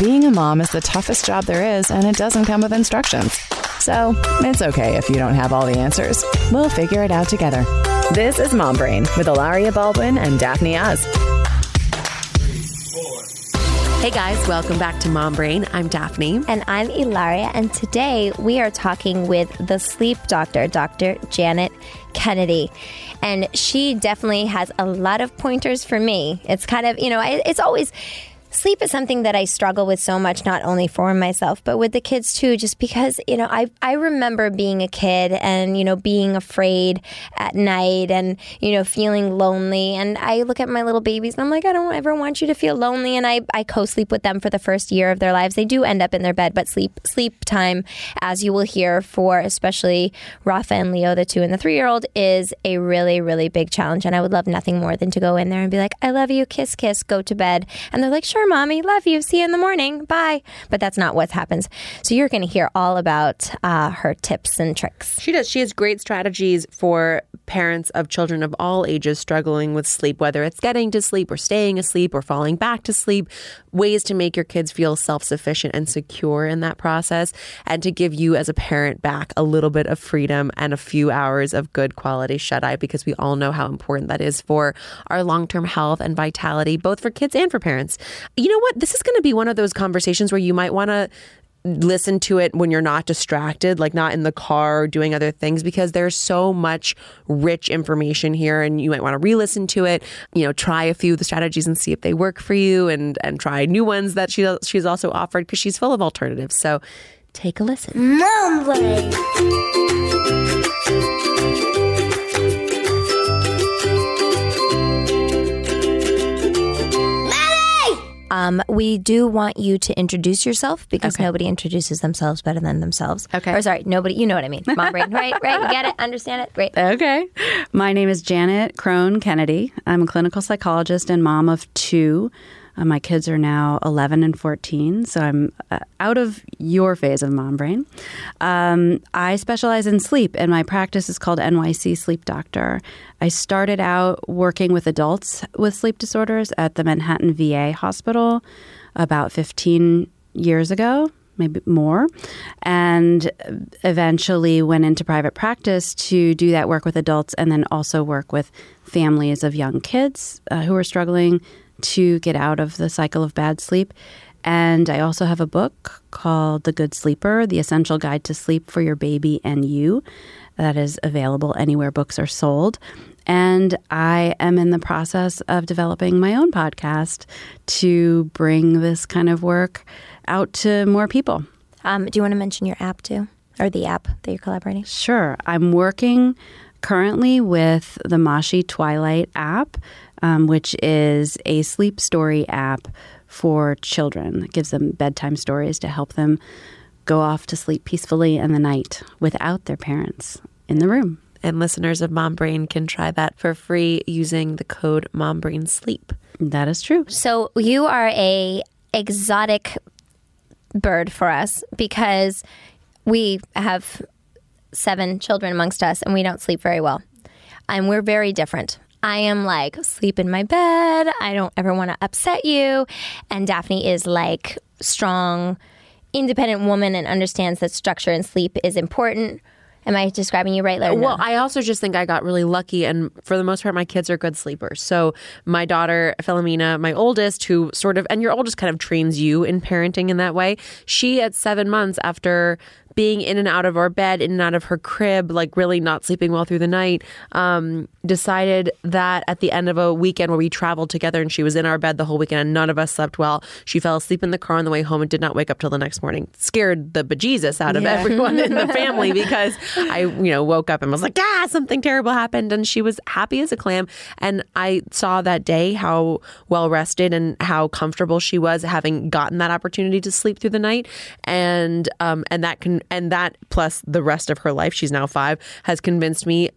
being a mom is the toughest job there is, and it doesn't come with instructions. So it's okay if you don't have all the answers. We'll figure it out together. This is Mom Brain with Hilaria Baldwin and Daphne Oz. Hey guys, welcome back to Mom Brain. I'm Daphne. And I'm Hilaria, and today we are talking with the sleep doctor, Dr. Janet Kennedy. And she definitely has a lot of pointers for me. It's kind of, you know, it's always sleep is something that I struggle with so much, not only for myself, but with the kids too, just because, you know, I, I remember being a kid and, you know, being afraid at night and, you know, feeling lonely. And I look at my little babies and I'm like, I don't ever want you to feel lonely. And I, I co sleep with them for the first year of their lives. They do end up in their bed, but sleep, sleep time, as you will hear for especially Rafa and Leo, the two and the three year old, is a really, really big challenge. And I would love nothing more than to go in there and be like, I love you, kiss, kiss, go to bed. And they're like, sure mommy, love you. See you in the morning. Bye. But that's not what happens. So you're going to hear all about uh, her tips and tricks. She does. She has great strategies for parents of children of all ages struggling with sleep, whether it's getting to sleep or staying asleep or falling back to sleep, ways to make your kids feel self sufficient and secure in that process, and to give you as a parent back a little bit of freedom and a few hours of good quality shut eye because we all know how important that is for our long term health and vitality, both for kids and for parents. You know what? This is going to be one of those conversations where you might want to listen to it when you're not distracted, like not in the car doing other things, because there's so much rich information here, and you might want to re-listen to it. You know, try a few of the strategies and see if they work for you, and and try new ones that she she's also offered because she's full of alternatives. So take a listen. Mom Um, we do want you to introduce yourself because okay. nobody introduces themselves better than themselves. Okay. Or sorry, nobody. You know what I mean. Mom brain. right. Right. You get it. Understand it. Great. Okay. My name is Janet Krone Kennedy. I'm a clinical psychologist and mom of two. Uh, my kids are now 11 and 14, so I'm uh, out of your phase of mom brain. Um, I specialize in sleep, and my practice is called NYC Sleep Doctor. I started out working with adults with sleep disorders at the Manhattan VA hospital about 15 years ago maybe more, and eventually went into private practice to do that work with adults and then also work with families of young kids uh, who are struggling to get out of the cycle of bad sleep. And I also have a book called The Good Sleeper The Essential Guide to Sleep for Your Baby and You that is available anywhere books are sold. And I am in the process of developing my own podcast to bring this kind of work out to more people. Um, do you want to mention your app too, or the app that you're collaborating? Sure. I'm working currently with the Moshi Twilight app um, which is a sleep story app for children. It gives them bedtime stories to help them go off to sleep peacefully in the night without their parents in the room. And listeners of Mom Brain can try that for free using the code Mom Brain Sleep. That is true. So you are a exotic bird for us because we have seven children amongst us and we don't sleep very well. And we're very different. I am like, sleep in my bed. I don't ever want to upset you. And Daphne is like, strong, independent woman and understands that structure and sleep is important. Am I describing you right? Larry? Well, I also just think I got really lucky, and for the most part, my kids are good sleepers. So my daughter Philomena, my oldest, who sort of, and your oldest kind of trains you in parenting in that way. She at seven months after being in and out of our bed, in and out of her crib, like really not sleeping well through the night, um, decided that at the end of a weekend where we traveled together and she was in our bed the whole weekend and none of us slept well, she fell asleep in the car on the way home and did not wake up till the next morning. Scared the bejesus out of yeah. everyone in the family because I, you know, woke up and was like, ah, something terrible happened. And she was happy as a clam. And I saw that day how well rested and how comfortable she was having gotten that opportunity to sleep through the night. And, um, and that can, and that plus the rest of her life, she's now five, has convinced me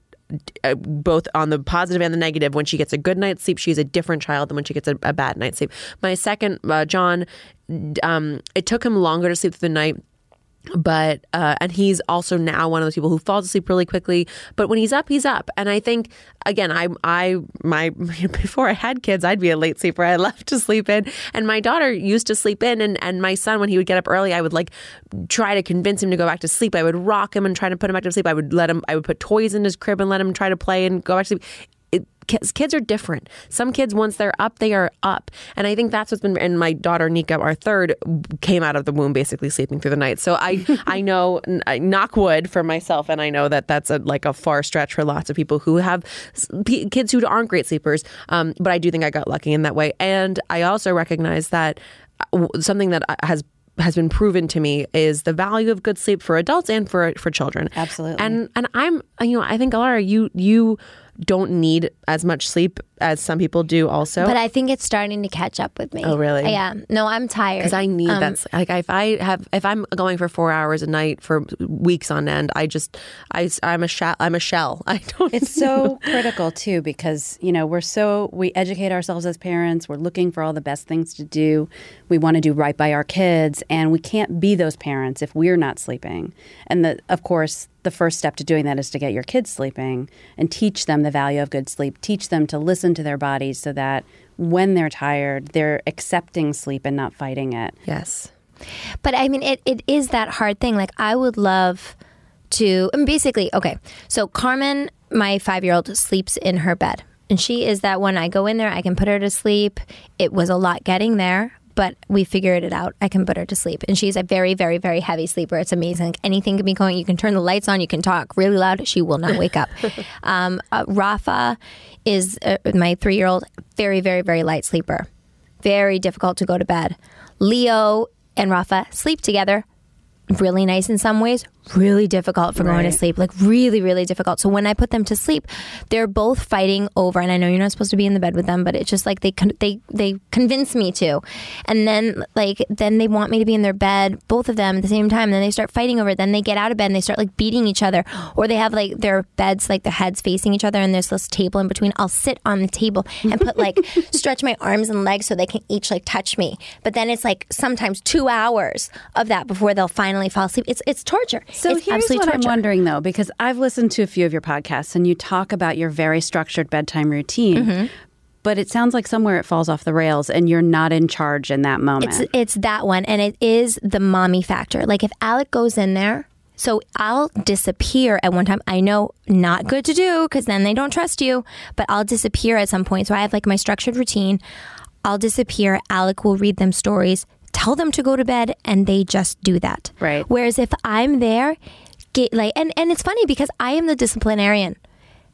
uh, both on the positive and the negative. When she gets a good night's sleep, she's a different child than when she gets a, a bad night's sleep. My second, uh, Jovan, um, it took him longer to sleep through the night but uh, and he's also now one of those people who falls asleep really quickly. But when he's up he's up. And i think again i i my before i had kids i'd be a late sleeper. I love to sleep in. And my daughter used to sleep in. And and my son when he would get up early i would like try to convince him to go back to sleep. I would rock him and try to put him back to sleep. I would let him i would put toys in his crib and let him try to play and go back to sleep kids are different. Some kids, once they're up, they are up. And I think that's what's been, and my daughter, Nika, our third, came out of the womb basically sleeping through the night. So I, I know, knock wood for myself, and I know that that's a, like a far stretch for lots of people who have kids who aren't great sleepers. Um, but I do think I got lucky in that way. And I also recognize that uh, something that uh, has has been proven to me is the value of good sleep for adults and for for children. Absolutely. And and I'm you know I think Hilaria you you don't need as much sleep as some people do also. But I think it's starting to catch up with me. Oh, really? Yeah. No, I'm tired. Because I need um, that. Like if I have, if I'm going for four hours a night for weeks on end, I just, I, I'm a shell. I'm a shell. I don't. It's so critical too because you know we're so we educate ourselves as parents. We're looking for all the best things to do. We want to do right by our kids, and we can't be those parents if we're not sleeping. And the, of course, the first step to doing that is to get your kids sleeping and teach them the value of good sleep. Teach them to listen to their bodies so that when they're tired, they're accepting sleep and not fighting it. Yes. But I mean, it, it is that hard thing. Like, I would love to, and basically, okay, so Carmen, my five year old, sleeps in her bed. And she is that when I go in there, I can put her to sleep. It was a lot getting there but we figured it out. I can put her to sleep. And she's a very, very, very heavy sleeper. It's amazing. Like anything can be going. You can turn the lights on, you can talk really loud. She will not wake up. um, uh, Rafa is uh, my three year old, very, very, very light sleeper. Very difficult to go to bed. Leo and Rafa sleep together. Really nice in some ways, really difficult for going to sleep, like really, really difficult. So when I put them to sleep, they're both fighting over, and I know you're not supposed to be in the bed with them, but it's just like they they they convince me to, and then like then they want me to be in their bed, both of them at the same time. And then they start fighting over it. Then they get out of bed and they start like beating each other, or they have like their beds like their heads facing each other, and there's this table in between. I'll sit on the table and put like stretch my arms and legs so they can each like touch me. But then it's like sometimes two hours of that before they'll finally fall asleep. It's it's torture. So it's here's what torture. I'm wondering though, because I've listened to a few of your podcasts and you talk about your very structured bedtime routine. Mm-hmm. But it sounds like somewhere it falls off the rails and you're not in charge in that moment. It's, it's that one. And it is the mommy factor. Like if Alec goes in there, so I'll disappear at one time. I know not good to do because then they don't trust you, but I'll disappear at some point. So I have like my structured routine. I'll disappear. Alec will read them stories tell them to go to bed and they just do that. Right. Whereas if I'm there, get, like and and it's funny because I am the disciplinarian.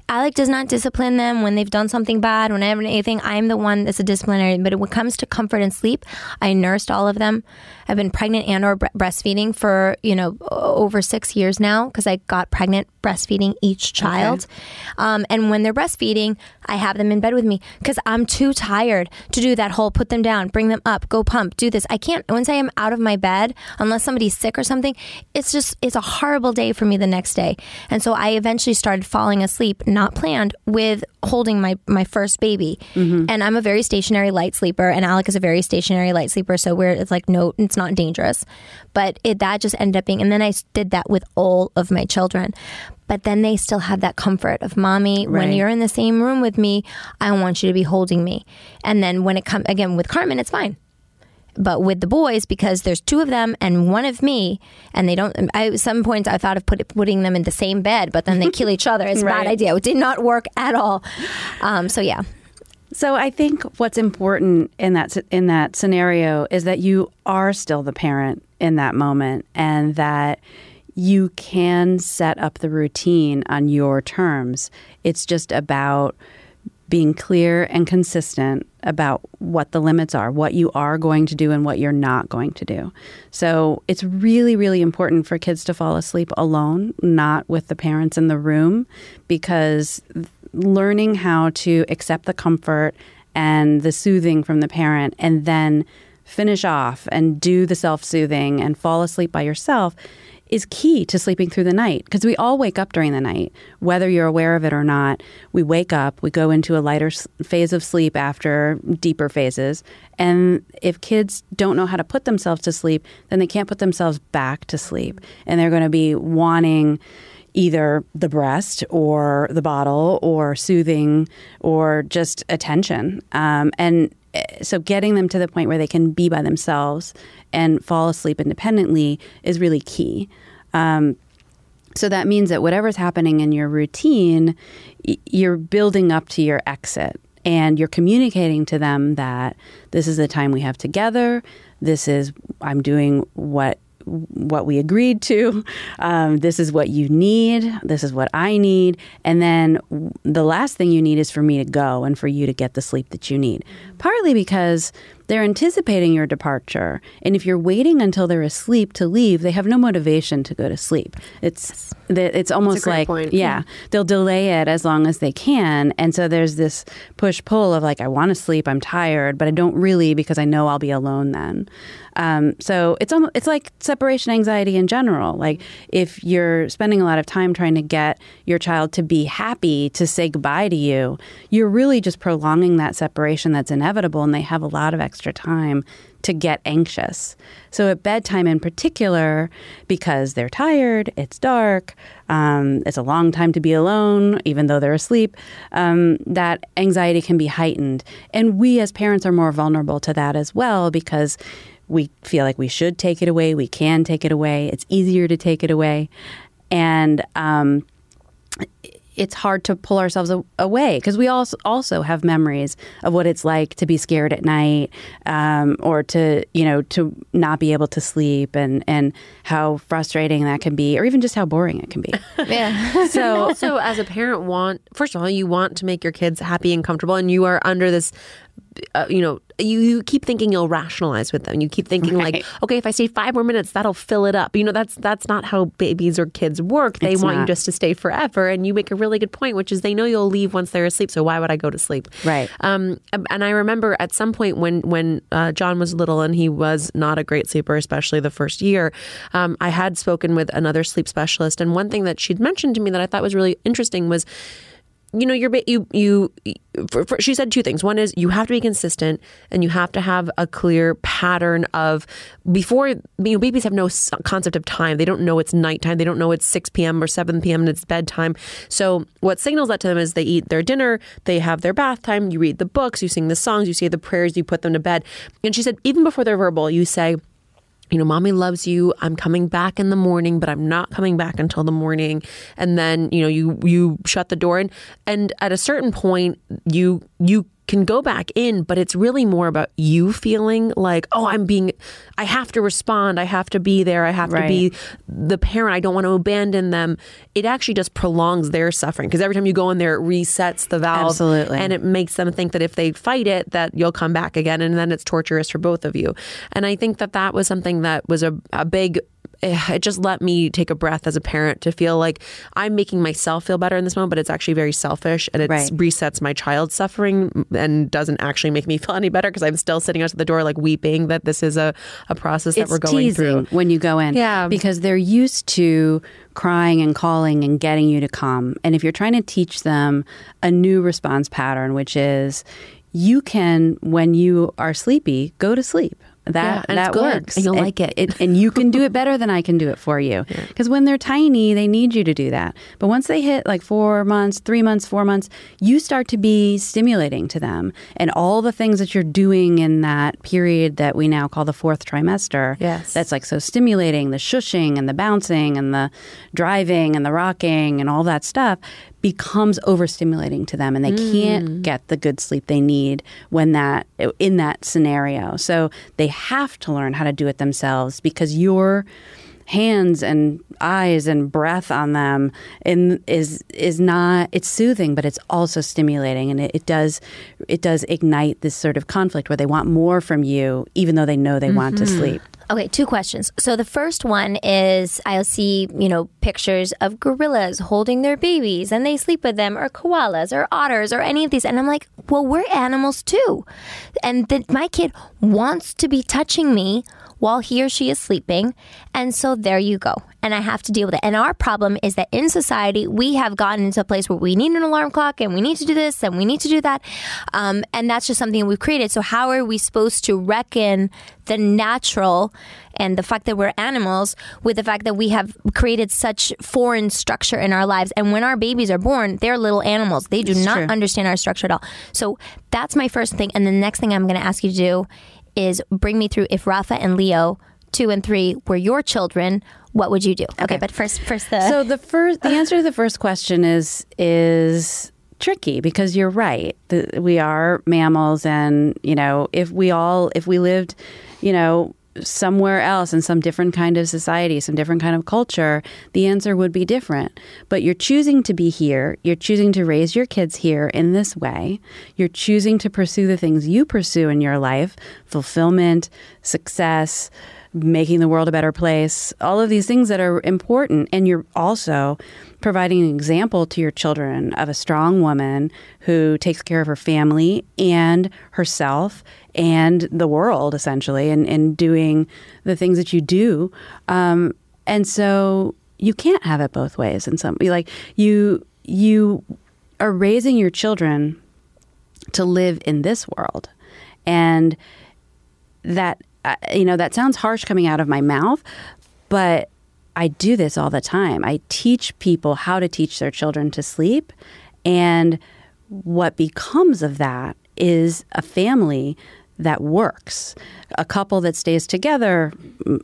Alec does not discipline them when they've done something bad, when I whenever anything. I'm the one that's a disciplinarian. But when it comes to comfort and sleep, I nursed all of them. I've been pregnant and or breastfeeding for, you know, over six years now because I got pregnant breastfeeding each child. Okay. Um, and when they're breastfeeding, I have them in bed with me because I'm too tired to do that whole put them down, bring them up, go pump, do this. I can't, once I am out of my bed, unless somebody's sick or something, it's just, it's a horrible day for me the next day. And so I eventually started falling asleep, not planned, with holding my, my first baby. Mm-hmm. And I'm a very stationary light sleeper, and Alec is a very stationary light sleeper. So we're, it's like, no, it's not dangerous. But it, that just ended up being, and then I did that with all of my children. But then they still have that comfort of mommy, right. when you're in the same room with me, I want you to be holding me. And then when it comes, again, with Carmen, it's fine but with the boys because there's two of them and one of me and they don't I, at some points i thought of put, putting them in the same bed but then they kill each other it's right. a bad idea it did not work at all um, so yeah so I think what's important in that in that scenario is that you are still the parent in that moment and that you can set up the routine on your terms. It's just about being clear and consistent about what the limits are, what you are going to do and what you're not going to do. So it's really, really important for kids to fall asleep alone, not with the parents in the room, because learning how to accept the comfort and the soothing from the parent and then finish off and do the self soothing and fall asleep by yourself is key to sleeping through the night because we all wake up during the night, whether you're aware of it or not. We wake up, we go into a lighter phase of sleep after deeper phases. And if kids don't know how to put themselves to sleep, then they can't put themselves back to sleep. And they're going to be wanting either the breast or the bottle or soothing or just attention. Um, and so getting them to the point where they can be by themselves and fall asleep independently is really key. Um, so that means that whatever's happening in your routine, y- you're building up to your exit and you're communicating to them that this is the time we have together. This is, I'm doing what what we agreed to. Um, this is what you need. This is what I need. And then the last thing you need is for me to go and for you to get the sleep that you need. Partly because they're anticipating your departure. And if you're waiting until they're asleep to leave, they have no motivation to go to sleep. It's it's almost like point. yeah, they'll delay it as long as they can. And so there's this push pull of like I want to sleep, I'm tired, but I don't really because I know I'll be alone then. Um, so it's almost, it's like separation anxiety in general. Like if you're spending a lot of time trying to get your child to be happy to say goodbye to you, you're really just prolonging that separation that's inevitable, and they have a lot of extra time to get anxious. So at bedtime, in particular, because they're tired, it's dark, um, it's a long time to be alone, even though they're asleep. Um, that anxiety can be heightened, and we as parents are more vulnerable to that as well because we feel like we should take it away. We can take it away. It's easier to take it away. And um, it's hard to pull ourselves a- away because we also also have memories of what it's like to be scared at night um, or to you know to not be able to sleep and and how frustrating that can be or even just how boring it can be. Yeah. So also as a parent want first of all you want to make your kids happy and comfortable and you are under this uh, you know you, you keep thinking you'll rationalize with them. You keep thinking like okay if i stay five more minutes that'll fill it up. You know that's that's not how babies or kids work. They It's want you just to stay forever. And you make a really good point which is they know you'll leave once they're asleep. So why would i go to sleep? Right. um, and I remember at some point when when uh, Jovan was little and he was not a great sleeper, especially the first year. Um, I had spoken with another sleep specialist, and one thing that she'd mentioned to me that I thought was really interesting was you know you're you you for, for, she said two things. One is you have to be consistent and you have to have a clear pattern of before you know babies have no concept of time. They don't know it's nighttime. They don't know it's 6 p.m or 7 p.m and it's bedtime. So what signals that to them is they eat their dinner they have their bath time you read the books you sing the songs you say the prayers you put them to bed. And she said even before they're verbal you say you know, mommy loves you. I'm coming back in the morning, but I'm not coming back until the morning. And then, you know, you you shut the door and and at a certain point you you can go back in, but it's really more about you feeling like, oh, I'm being I have to respond. I have to be there. I have to be the parent. I don't want to abandon them. It actually just prolongs their suffering because every time you go in there it resets the valve Absolutely. and it makes them think that if they fight it that you'll come back again and then it's torturous for both of you and i think that that was something that was a, a big Eh, it just let me take a breath as a parent to feel like i'm making myself feel better in this moment but it's actually very selfish and it Right. resets my child's suffering and doesn't actually make me feel any better because i'm still sitting out the door like weeping that this is a, a process that it's we're going through when you go in. Yeah. Because they're used to crying and calling and getting you to come. And if you're trying to teach them a new response pattern, which is you can, when you are sleepy, go to sleep. That, Yeah, and that good, works. and you'll like it. and you can do it better than I can do it for you. Because when they're tiny, they need you to do that. But once they hit like four months, three months, four months, you start to be stimulating to them. And all the things that you're doing in that period that we now call the fourth trimester, Yes. that's like so stimulating the shushing and the bouncing and the driving and the rocking and all that stuff becomes overstimulating to them and they can't mm. get the good sleep they need when that in that scenario. So they have to learn how to do it themselves because your hands and eyes and breath on them in, is is not it's soothing but it's also stimulating. And it, it does it does ignite this sort of conflict where they want more from you even though they know they want to mm-hmm. sleep Okay, two questions. So the first one is I'll see, you know, pictures of gorillas holding their babies and they sleep with them, or koalas, or otters, or any of these. And I'm like, well, we're animals too. And my kid wants to be touching me while he or she is sleeping. And so there you go. And I have to deal with it. And our problem is that in society, we have gotten into a place where we need an alarm clock and we need to do this and we need to do that. Um, and that's just something we've created. So, how are we supposed to reckon the natural and the fact that we're animals with the fact that we have created such foreign structure in our lives? And when our babies are born, they're little animals. They do It's not true. understand our structure at all. So, that's my first thing. And the next thing I'm going to ask you to do is bring me through if Rafa and Leo, two and three, were your children, what would you do? Okay, but first, first the. So the first, the answer to the first question is is tricky because you're right. The, we are mammals, and you know, if we all, if we lived, you know, somewhere else in some different kind of society, some different kind of culture, the answer would be different. But you're choosing to be here. You're choosing to raise your kids here in this way. You're choosing to pursue the things you pursue in your life: fulfillment, success making the world a better place, all of these things that are important. And you're also providing an example to your children of a strong woman who takes care of her family and herself and the world, essentially, and, and doing the things that you do. Um, and so you can't have it both ways in some like you you are raising your children to live in this world and that uh, you know that sounds harsh coming out of my mouth but i do this all the time i teach people how to teach their children to sleep and what becomes of that is a family that works a couple that stays together mm,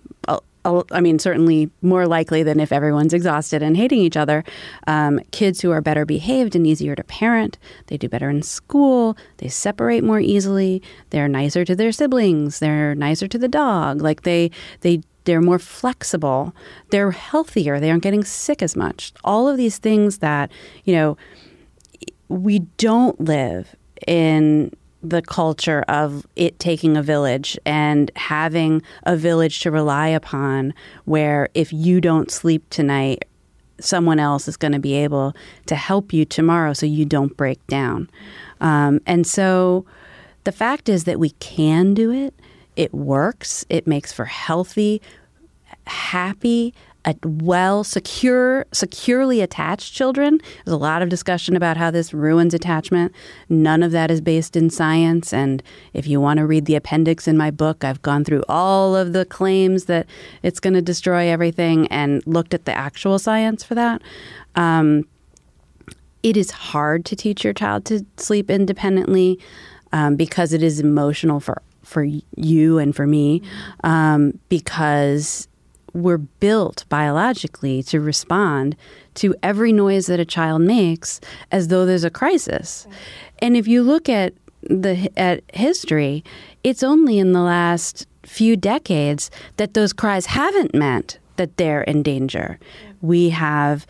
I mean, certainly more likely than if everyone's exhausted and hating each other. Um, kids who are better behaved and easier to parent, they do better in school, they separate more easily, they're nicer to their siblings, they're nicer to the dog. Like they, they, they're more flexible, they're healthier, they aren't getting sick as much. All of these things that, you know, we don't live in the culture of it taking a village and having a village to rely upon where if you don't sleep tonight someone else is going to be able to help you tomorrow so you don't break down um, and so the fact is that we can do it it works it makes for healthy happy, well, secure, securely attached children. There's a lot of discussion about how this ruins attachment. None of that is based in science. And if you want to read the appendix in my book, I've gone through all of the claims that it's going to destroy everything and looked at the actual science for that. Um, it is hard to teach your child to sleep independently um, because it is emotional for for you and for me um, because we're built biologically to respond to every noise that a child makes as though there's a crisis. And if you look at the at history, it's only in the last few decades that those cries haven't meant that they're in danger. We have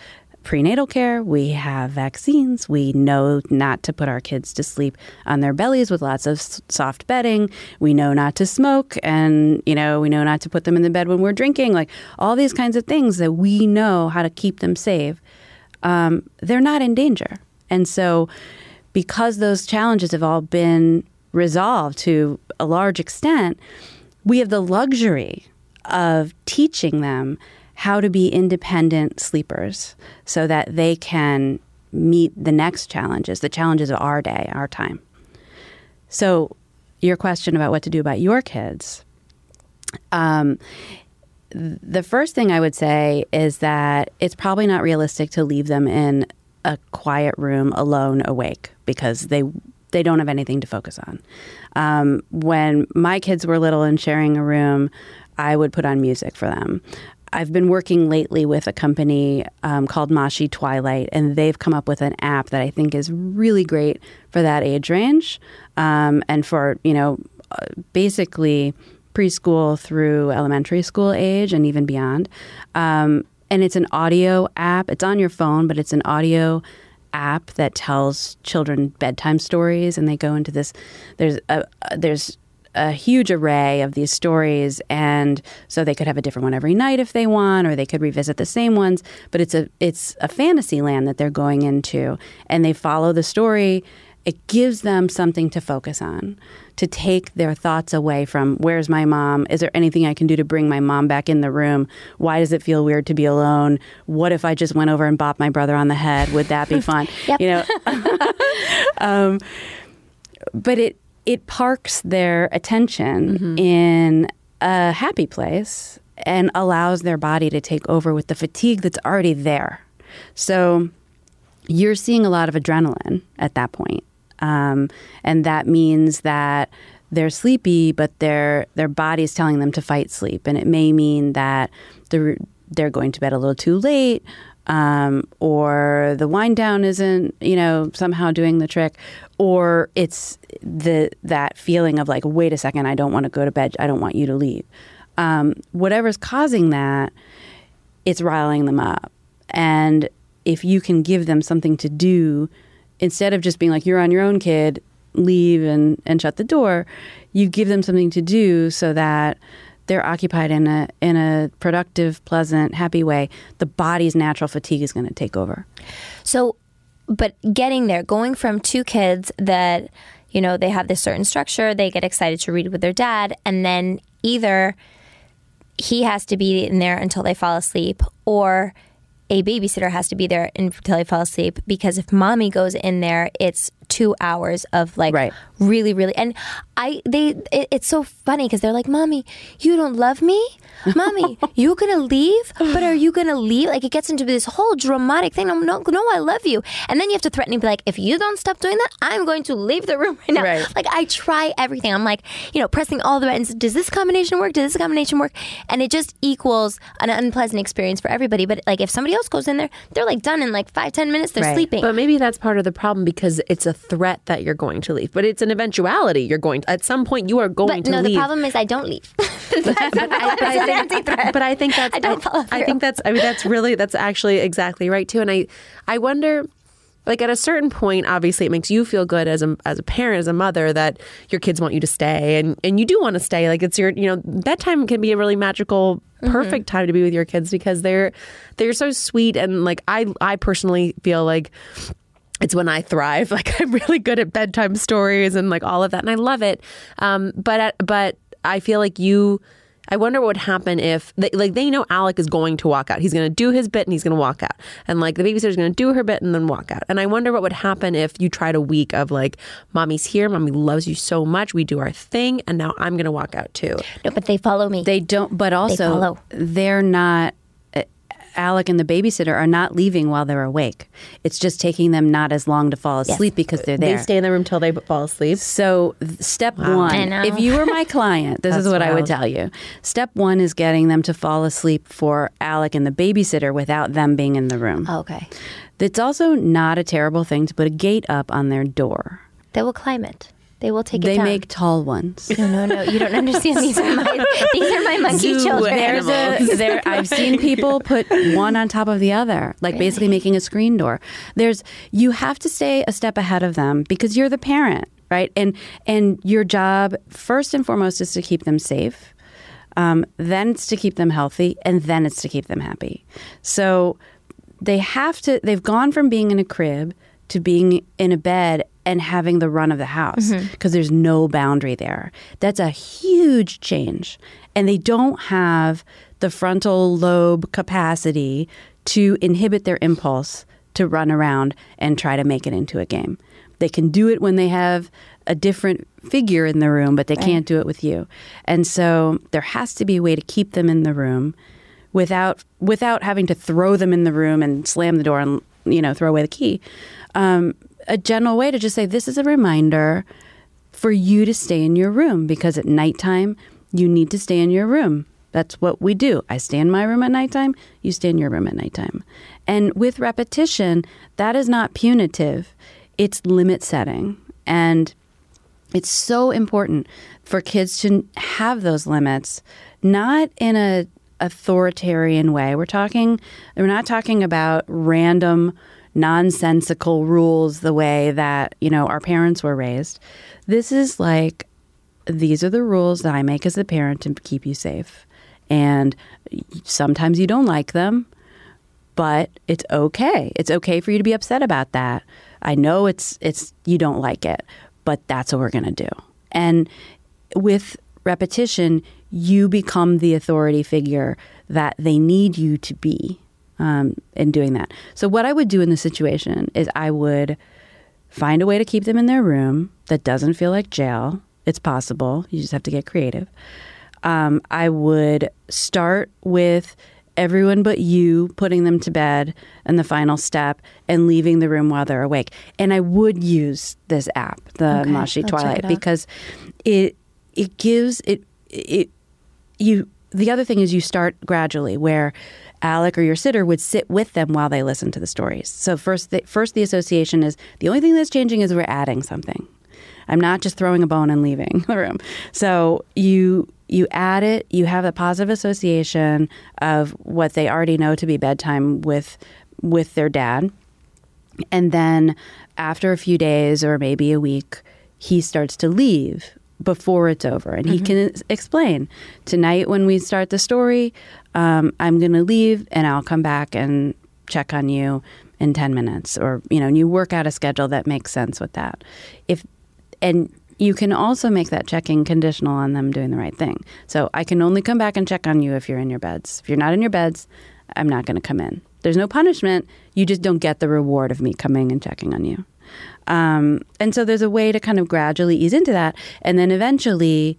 prenatal care, we have vaccines, we know not to put our kids to sleep on their bellies with lots of soft bedding, we know not to smoke and you know, we know not to put them in the bed when we're drinking, like all these kinds of things that we know how to keep them safe. Um, they're not in danger. And so because those challenges have all been resolved to a large extent, we have the luxury of teaching them how to be independent sleepers so that they can meet the next challenges, the challenges of our day, our time. So, your question about what to do about your kids. Um, the first thing I would say is that it's probably not realistic to leave them in a quiet room alone awake because they they don't have anything to focus on. Um, when my kids were little and sharing a room, I would put on music for them. I've been working lately with a company um, called Moshi Twilight, and they've come up with an app that I think is really great for that age range um, and for, you know, uh, basically preschool through elementary school age and even beyond. Um, and it's an audio app. It's on your phone, but it's an audio app that tells children bedtime stories, and they go into this. There's a there's a huge array of these stories, and so they could have a different one every night if they want, or they could revisit the same ones. But it's a it's a fantasy land that they're going into, and they follow the story it gives them something to focus on, to take their thoughts away from where's my mom? Is there anything I can do to bring my mom back in the room? Why does it feel weird to be alone? What if I just went over and bopped my brother on the head? Would that be fun? You know, um, but it it parks their attention in a happy place and allows their body to take over with the fatigue that's already there. So you're seeing a lot of adrenaline at that point. Um, and that means that they're sleepy, but their their body is telling them to fight sleep, and it may mean that they're they're going to bed a little too late, um, or the wind down isn't you know somehow doing the trick, or it's the that feeling of like wait a second, I don't want to go to bed, I don't want you to leave. Um, whatever's causing that, it's riling them up, and if you can give them something to do instead of just being like you're on your own kid leave and, and shut the door you give them something to do so that they're occupied in a in a productive pleasant happy way the body's natural fatigue is going to take over. So, but getting there, going from two kids that, you know, they have this certain structure, they get excited to read with their dad, and then either he has to be in there until they fall asleep, or a babysitter has to be there until they fall asleep because if mommy goes in there, it's two hours of like Right. really, really. And I, they, it, it's so funny because they're like, "Mommy, you don't love me, mommy, you're gonna leave? But are you gonna leave?" Like it gets into this whole dramatic thing. I'm no, no, I love you, and then you have to threaten and be like, "If you don't stop doing that, I'm going to leave the room right now." Right. Like I try everything. I'm like, you know, pressing all the buttons. Does this combination work? Does this combination work? And it just equals an unpleasant experience for everybody. But like if somebody else goes in there, they're like done in like five, ten minutes. They're Right. sleeping. But maybe that's part of the problem because it's a threat that you're going to leave. But it's an eventuality. You're going to, at some point you are going But to no, leave. the problem is I don't leave. but I think, but I think that's I don't follow through. I think that's I mean that's really that's actually exactly right too. And I I wonder like at a certain point obviously it makes you feel good as a as a parent as a mother that your kids want you to stay and and you do want to stay like it's your you know bedtime can be a really magical Mm-hmm. perfect time to be with your kids because they're they're so sweet and like I I personally feel like it's when I thrive. Like I'm really good at bedtime stories and like all of that, and I love it. Um, but but I feel like you. I wonder what would happen if they, like they know Alec is going to walk out. He's going to do his bit and he's going to walk out, and like the babysitter's going to do her bit and then walk out. And I wonder what would happen if you tried a week of like, mommy's here, mommy loves you so much, we do our thing, and now I'm going to walk out too. no, but they follow me. they don't but also follow. they're not uh, Alec and the babysitter are not leaving while they're awake. It's just taking them not as long to fall asleep because they're there. They stay in the room till they fall asleep. So, step I one, if you were my client, this is That's what I would tell you. Step one is getting them to fall asleep for Alec and the babysitter without them being in the room. Oh, okay. It's also not a terrible thing to put a gate up on their door. They will climb it. They will take it They down. make tall ones. no, no, no. You don't understand. These are my these are my monkey children. There's a there. I've seen people put one on top of the other, like basically making a screen door. There's you have to stay a step ahead of them because you're the parent, right? And and your job first and foremost is to keep them safe. Um, then it's to keep them healthy, and then it's to keep them happy. So they have to. They've gone from being in a crib to being in a bed and having the run of the house mm-hmm. because there's no boundary there. That's a huge change. And they don't have the frontal lobe capacity to inhibit their impulse to run around and try to make it into a game. They can do it when they have a different figure in the room, but they can't do it with you. And so there has to be a way to keep them in the room without without having to throw them in the room and slam the door and you know throw away the key. Um, a general way to just say this is a reminder for you to stay in your room because at nighttime you need to stay in your room. That's what we do. I stay in my room at nighttime, you stay in your room at nighttime. And with repetition, that is not punitive. It's limit setting. And it's so important for kids to have those limits, not in a authoritarian way. We're talking we're not talking about random nonsensical rules the way that, you know, our parents were raised. This is like these are the rules that I make as a parent to keep you safe. And sometimes you don't like them, but it's okay. It's okay for you to be upset about that. I know it's it's you don't like it, but that's what we're going to do. And with repetition, you become the authority figure that they need you to be um, in doing that. So, what I would do in the situation is I would find a way to keep them in their room that doesn't feel like jail. It's possible. You just have to get creative. Um, I would start with everyone but you putting them to bed and the final step and leaving the room while they're awake. And I would use this app, the Okay, Moshi I'll Twilight, it because it it gives it it you the other thing is you start gradually where Alec or your sitter would sit with them while they listen to the stories. So first the, first the association is the only thing that's changing is we're adding something. I'm not just throwing a bone and leaving the room. So you you add it, you have a positive association of what they already know to be bedtime with with their dad. And then after a few days or maybe a week, he starts to leave before it's over. And he can explain tonight when we start the story, um, I'm going to leave and I'll come back and check on you in 10 minutes. Or, you know, and you work out a schedule that makes sense with that. If, and you can also make that checking conditional on them doing the right thing. So I can only come back and check on you if you're in your beds. If you're not in your beds, I'm not going to come in. There's no punishment. You just don't get the reward of me coming and checking on you. Um, and so there's a way to kind of gradually ease into that. And then eventually,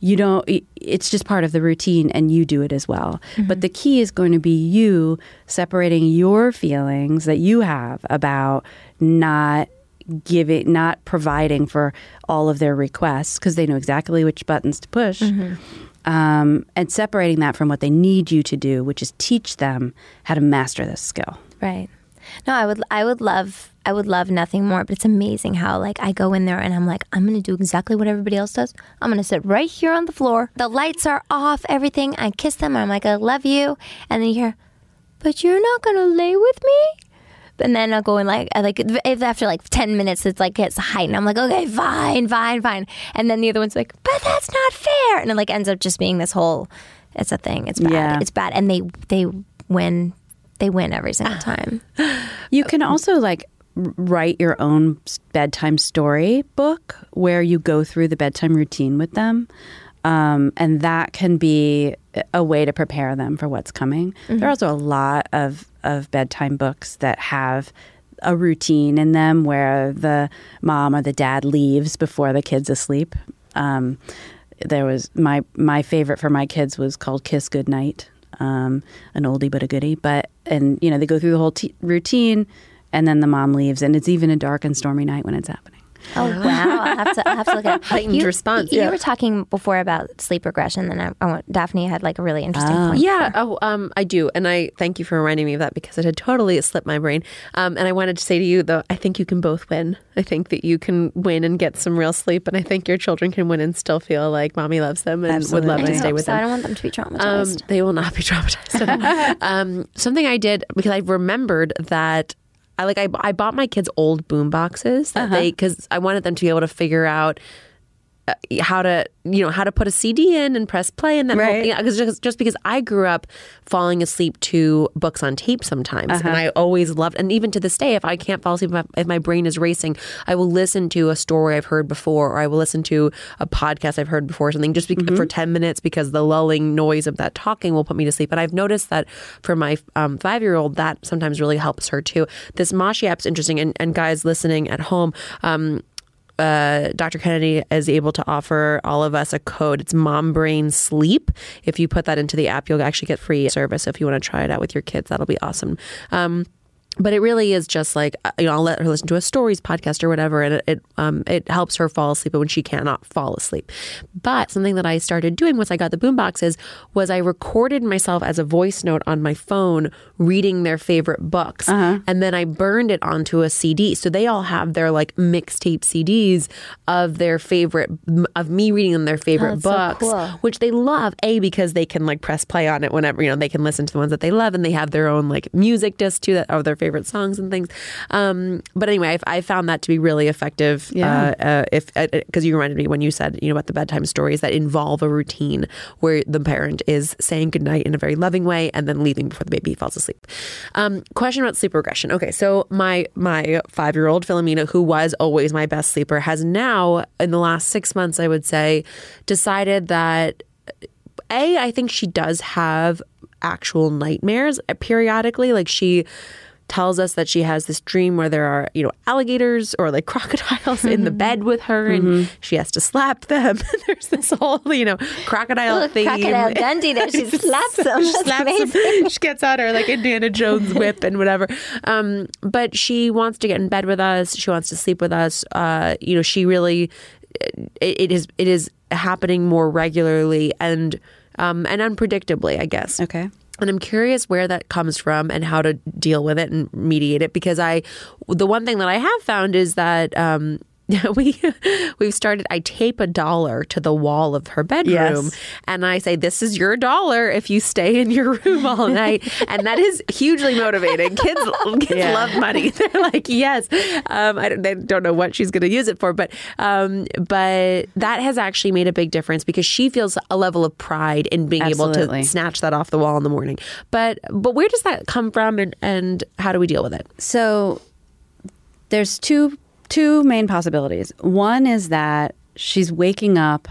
you don't, it's just part of the routine and you do it as well. But the key is going to be you separating your feelings that you have about not giving, not providing for all of their requests because they know exactly which buttons to push. Um, and separating that from what they need you to do, which is teach them how to master this skill. Right. No, I would I would love I would love nothing more, but it's amazing how like I go in there and I'm like, I'm gonna do exactly what everybody else does. I'm gonna sit right here on the floor. The lights are off, everything. I kiss them, I'm like, I love you. And then you hear, But you're not gonna lay with me? And then I'll go in like like after like ten minutes it's like gets heightened. I'm like, okay, fine, fine, fine. And then the other one's like, but that's not fair. And it like ends up just being this whole it's a thing. It's bad. Yeah. It's bad. And they they win they win every single time. You can also like write your own bedtime story book where you go through the bedtime routine with them. Um, and that can be a- way to prepare them for what's coming. There are also a lot of, of bedtime books that have a routine in them where the mom or the dad leaves before the kid's asleep. Um, there was my my favorite for my kids was called Kiss Goodnight, um, an oldie but a goodie. But and you know they go through the whole t- routine, and then the mom leaves, and it's even a dark and stormy night when it's happening. Oh wow! I'll have to, I'll have to look at it. Heightened you, response, You yeah. were talking before about sleep regression, and I, I want, Daphne had like a really interesting Ah. point. Yeah, oh, um, I do, and I thank you for reminding me of that because it had totally slipped my brain. Um, and I wanted to say to you, though, I think you can both win. I think that you can win and get some real sleep, and I think your children can win and still feel like mommy loves them and would love I to stay with so. them. I don't want them to be Um, traumatized. they will not be traumatized. um, something I did because I remembered that I like I, I bought my kids old boom boxes that uh-huh. they because I wanted them to be able to figure out how to you know how to put a CD in and press play and that whole Right. thing. 'Cause just, just because I grew up falling asleep to books on tape sometimes and I always loved and even to this day if I can't fall asleep if my, if my brain is racing I will listen to a story I've heard before or I will listen to a podcast I've heard before or something just be- for 10 minutes because the lulling noise of that talking will put me to sleep and I've noticed that for my um, five year old that sometimes really helps her too this Moshi app's interesting and, and guys listening at home um, uh, Dr. Kennedy is able to offer all of us a code. It's Mom Brain Sleep. If you put that into the app, you'll actually get free service. So If you want to try it out with your kids, that'll be awesome. Um, but it really is just like uh, you know, I'll let her listen to a stories podcast or whatever, and it it, um, it helps her fall asleep when she cannot fall asleep. But something that I started doing once I got the boom boxes was I recorded myself as a voice note on my phone reading their favorite books, and then I burned it onto a CD. So they all have their like mixtape CDs of their favorite of me reading them their favorite that's so books, cool. which they love. A because they can like press play on it whenever you know they can listen to the ones that they love, and they have their own like music disc too that are their favorite songs and things. Um, but anyway, I, I found that to be really effective. Yeah. Uh, uh, if because you reminded me when you said you know about the bedtime stories that involve a routine where the parent is saying goodnight in a very loving way and then leaving before the baby falls asleep. Um, question about sleep regression. Okay, so my my five year old Philomena, who was always my best sleeper, has now in the last six months, I would say, decided that a I think she does have actual nightmares periodically. Like she tells us that she has this dream where there are, you know, alligators or like crocodiles in the bed with her and she has to slap them. There's this whole, you know, crocodile Look, theme. Crocodile Dundee there. She slaps them. She slaps him. She gets out her like Indiana Jones whip and whatever. Um, but she wants to get in bed with us. She wants to sleep with us. Uh, you know, she really it, it is it is happening more regularly and um, and unpredictably, I guess. Okay. And I'm curious where that comes from and how to deal with it and mediate it because I, the one thing that I have found is that um, we we've started. I tape a dollar to the wall of her bedroom, Yes. and I say, "This is your dollar if you stay in your room all night," and that is hugely motivating. Kids, kids Yeah. love money. They're like, "Yes." Um, I don't, they don't know what she's going to use it for, but um, but that has actually made a big difference because she feels a level of pride in being able to snatch that off the wall in the morning. But but where does that come from, and and how do we deal with it? So there's two two main possibilities. One is that she's waking up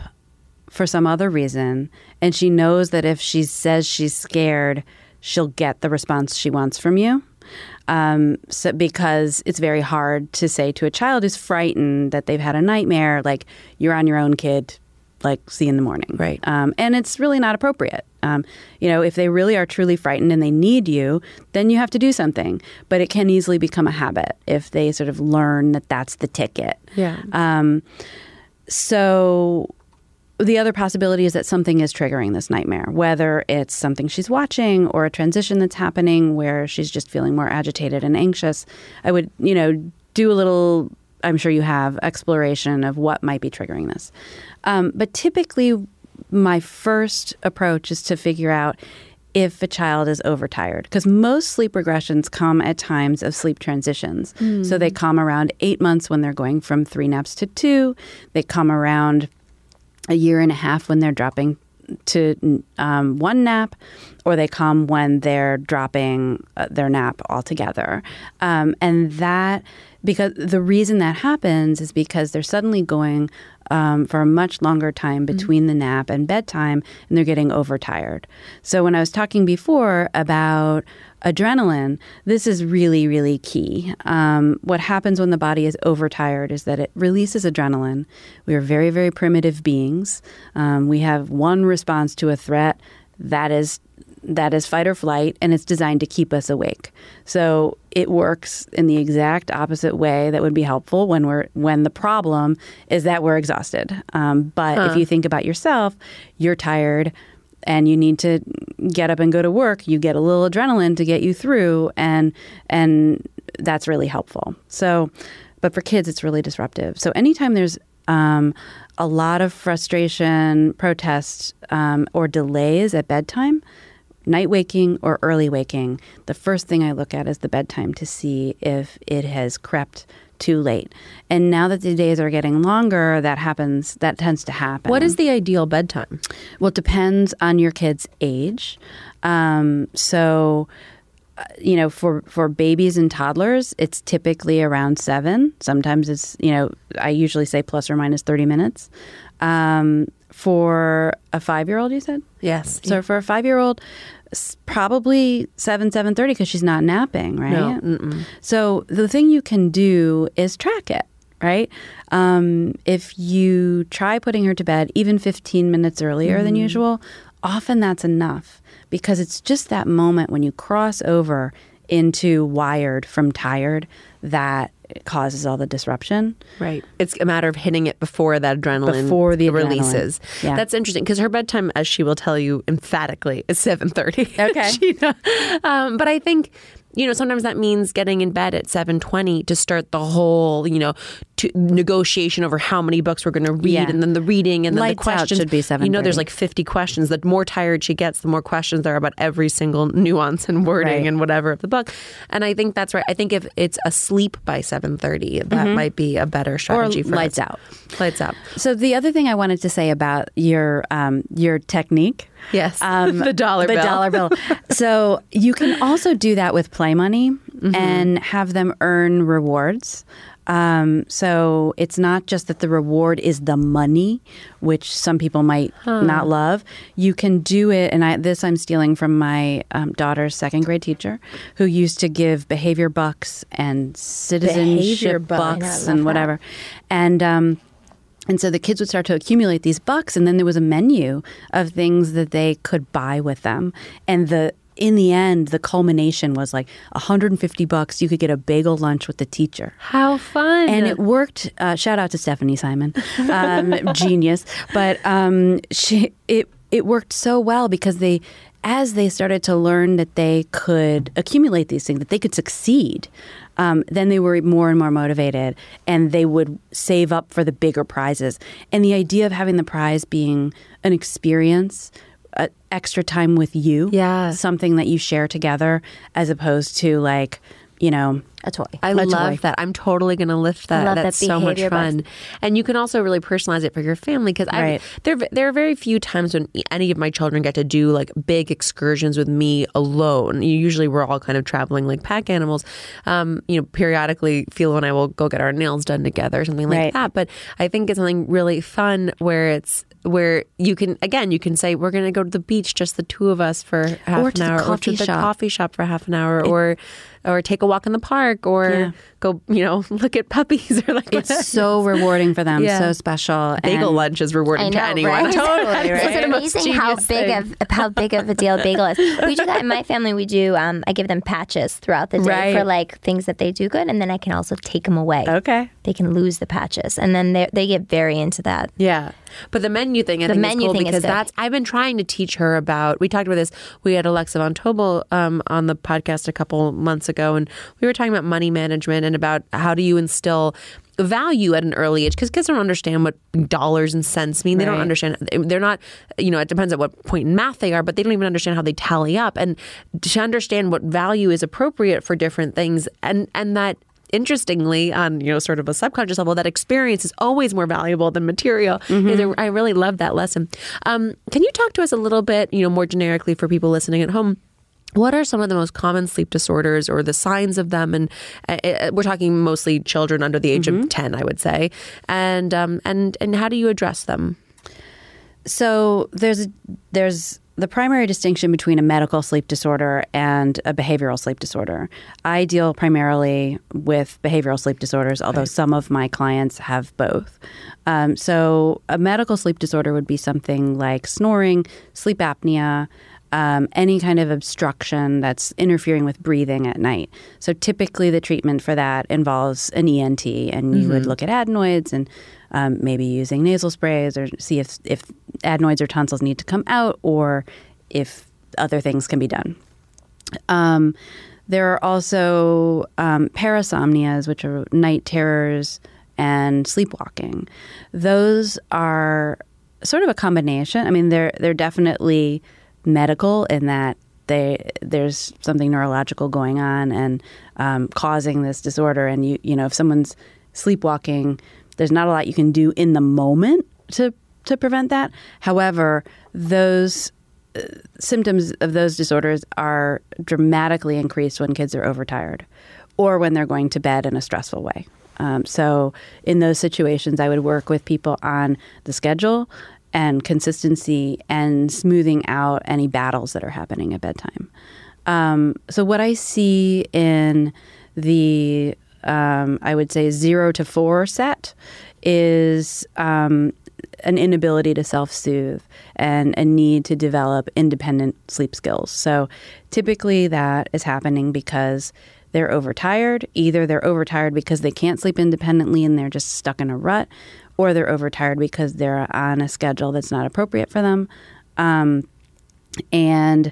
for some other reason and she knows that if she says she's scared, she'll get the response she wants from you. Um, so because it's very hard to say to a child who's frightened that they've had a nightmare, like you're on your own, kid. Like see you in the morning, Right. Um, and it's really not appropriate. Um, you know, if they really are truly frightened and they need you, then you have to do something. But it can easily become a habit if they sort of learn that that's the ticket. Yeah. Um, so the other possibility is that something is triggering this nightmare, whether it's something she's watching or a transition that's happening where she's just feeling more agitated and anxious. I would, you know, do a little, I'm sure you have, exploration of what might be triggering this. Um, but typically, my first approach is to figure out if a child is overtired because most sleep regressions come at times of sleep transitions. So they come around eight months when they're going from three naps to two. They come around a year and a half when they're dropping to um, one nap, or they come when they're dropping uh, their nap altogether. Um, and that, because the reason that happens is because they're suddenly going um, for a much longer time between the nap and bedtime, and they're getting overtired. So when I was talking before about adrenaline, this is really, really key. Um, what happens when the body is overtired is that it releases adrenaline. We are very, very primitive beings. Um, we have one response to a threat that is that is fight or flight, and it's designed to keep us awake. So it works in the exact opposite way that would be helpful when we're when the problem is that we're exhausted. Um, but if you think about yourself, you're tired and you need to get up and go to work, you get a little adrenaline to get you through, and and that's really helpful. So, but for kids, it's really disruptive. So anytime there's um, a lot of frustration, protest, um, or delays at bedtime, night waking or early waking, the first thing I look at is the bedtime to see if it has crept too late. And now that the days are getting longer, that happens. That tends to happen. What is the ideal bedtime? Well, it depends on your kid's age. Um, so, uh, you know, for for babies and toddlers, it's typically around seven. Sometimes it's you know, I usually say plus or minus thirty minutes. Um, for a five year old, you said. Yes. So for a five year old, probably seven seven thirty because she's not napping, right? No, So the thing you can do is track it, right? Um, if you try putting her to bed even fifteen minutes earlier than usual, often that's enough because it's just that moment when you cross over into wired from tired that causes all the disruption. Right. It's a matter of hitting it before that adrenaline Before the adrenaline. releases. Yeah. That's interesting because her bedtime, as she will tell you emphatically, is seven thirty. Okay. she, um, but I think you know, sometimes that means getting in bed at 7:20 to start the whole, you know, negotiation over how many books we're going to read Yeah. and then the reading and then Lights the questions should be You know, there's like 50 questions. The more tired she gets, the more questions there are about every single nuance and wording Right. and whatever of the book. And I think that's right. I think if it's asleep by 7:30, that might be a better strategy for Mm-hmm. lights us. out. Lights out. So the other thing I wanted to say about your um, your technique, Yes. um, The dollar the bill. dollar bill. so you can also do that with play money Mm-hmm. and have them earn rewards. Um, so it's not just that the reward is the money, which some people might not love. You can do it, and I, this I'm stealing from my um, daughter's second grade teacher, who used to give behavior bucks and citizenship Behavior bucks. I bucks love and that. whatever, and. Um, and so the kids would start to accumulate these bucks, and then there was a menu of things that they could buy with them. And the in the end, the culmination was like 150 bucks. You could get a bagel lunch with the teacher. How fun. And it worked. Uh, shout out to Stephanie Simon, um, genius. But um, she it it worked so well because they, as they started to learn that they could accumulate these things, that they could succeed, um, then they were more and more motivated, and they would save up for the bigger prizes. And the idea of having the prize being an experience. Uh, extra time with you, Yeah. something that you share together, as opposed to like, you know, A toy. I a love toy. that. I'm totally going to lift that. That's that so much fun. And you can also really personalize it for your family because Right. there there are very few times when any of my children get to do like big excursions with me alone. Usually we're all kind of traveling like pack animals. Um, you know, periodically Philo and I will go get our nails done together, something like Right. that. But I think it's something really fun where it's where you can again you can say we're going to go to the beach just the two of us for half Or an the hour or to the shop. coffee shop for half an hour or or take a walk in the park or Yeah. go you know look at puppies or like it's so rewarding for them, Yeah. so special. bagel and- lunch is rewarding I know, to anyone right? totally right It's amazing how big of how big of a deal bagel is. We do that in my family. We do. Um, I give them patches throughout the day Right. for like things that they do good, and then I can also take them away. Okay. They can lose the patches, and then they they get very into that. Yeah. But the menu thing, I The think menu is cool thing is because good. that's I've been trying to teach her about. We talked about this. We had Alexa Von Tobel um, on the podcast a couple months ago, and we were talking about money management and about how do you instill value at an early age because kids don't understand what dollars and cents mean. They don't understand. They're not. You know, it depends at what point in math they are, but they don't even understand how they tally up. And to understand what value is appropriate for different things, and and that interestingly on you know sort of a subconscious level that experience is always more valuable than material a- i really love that lesson um, can you talk to us a little bit you know more generically for people listening at home what are some of the most common sleep disorders or the signs of them and uh, uh, we're talking mostly children under the age of 10 i would say and um, and and how do you address them So there's a, there's the primary distinction between a medical sleep disorder and a behavioral sleep disorder. I deal primarily with behavioral sleep disorders, although some of my clients have both. Um, so a medical sleep disorder would be something like snoring, sleep apnea. Um, any kind of obstruction that's interfering with breathing at night. So typically, the treatment for that involves an ENT, and you would look at adenoids and um, maybe using nasal sprays or see if if adenoids or tonsils need to come out or if other things can be done. Um, there are also um, parasomnias, which are night terrors and sleepwalking. Those are sort of a combination. I mean, they're they're definitely medical in that they there's something neurological going on and um, causing this disorder. And you you know if someone's sleepwalking, there's not a lot you can do in the moment to to prevent that. However, those uh, symptoms of those disorders are dramatically increased when kids are overtired or when they're going to bed in a stressful way. Um, so, in those situations, I would work with people on the schedule and consistency and smoothing out any battles that are happening at bedtime. Um, so, what I see in the, um, I would say, zero to four set is um, an inability to self soothe and a need to develop independent sleep skills. So, typically, that is happening because they're overtired. Either they're overtired because they can't sleep independently and they're just stuck in a rut, or they're overtired because they're on a schedule that's not appropriate for them. Um, and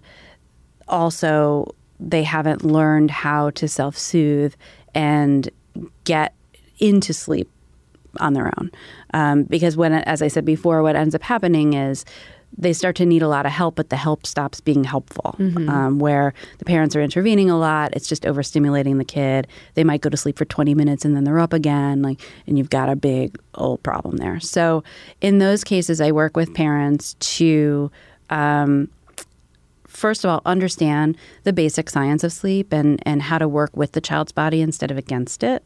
also they haven't learned how to self soothe and get into sleep on their own. Um, because when, as I said before, what ends up happening is they start to need a lot of help, but the help stops being helpful. Um, where the parents are intervening a lot, it's just overstimulating the kid. They might go to sleep for 20 minutes and then they're up again, like, and you've got a big old problem there. So, in those cases, I work with parents to. Um, first of all, understand the basic science of sleep and, and how to work with the child's body instead of against it.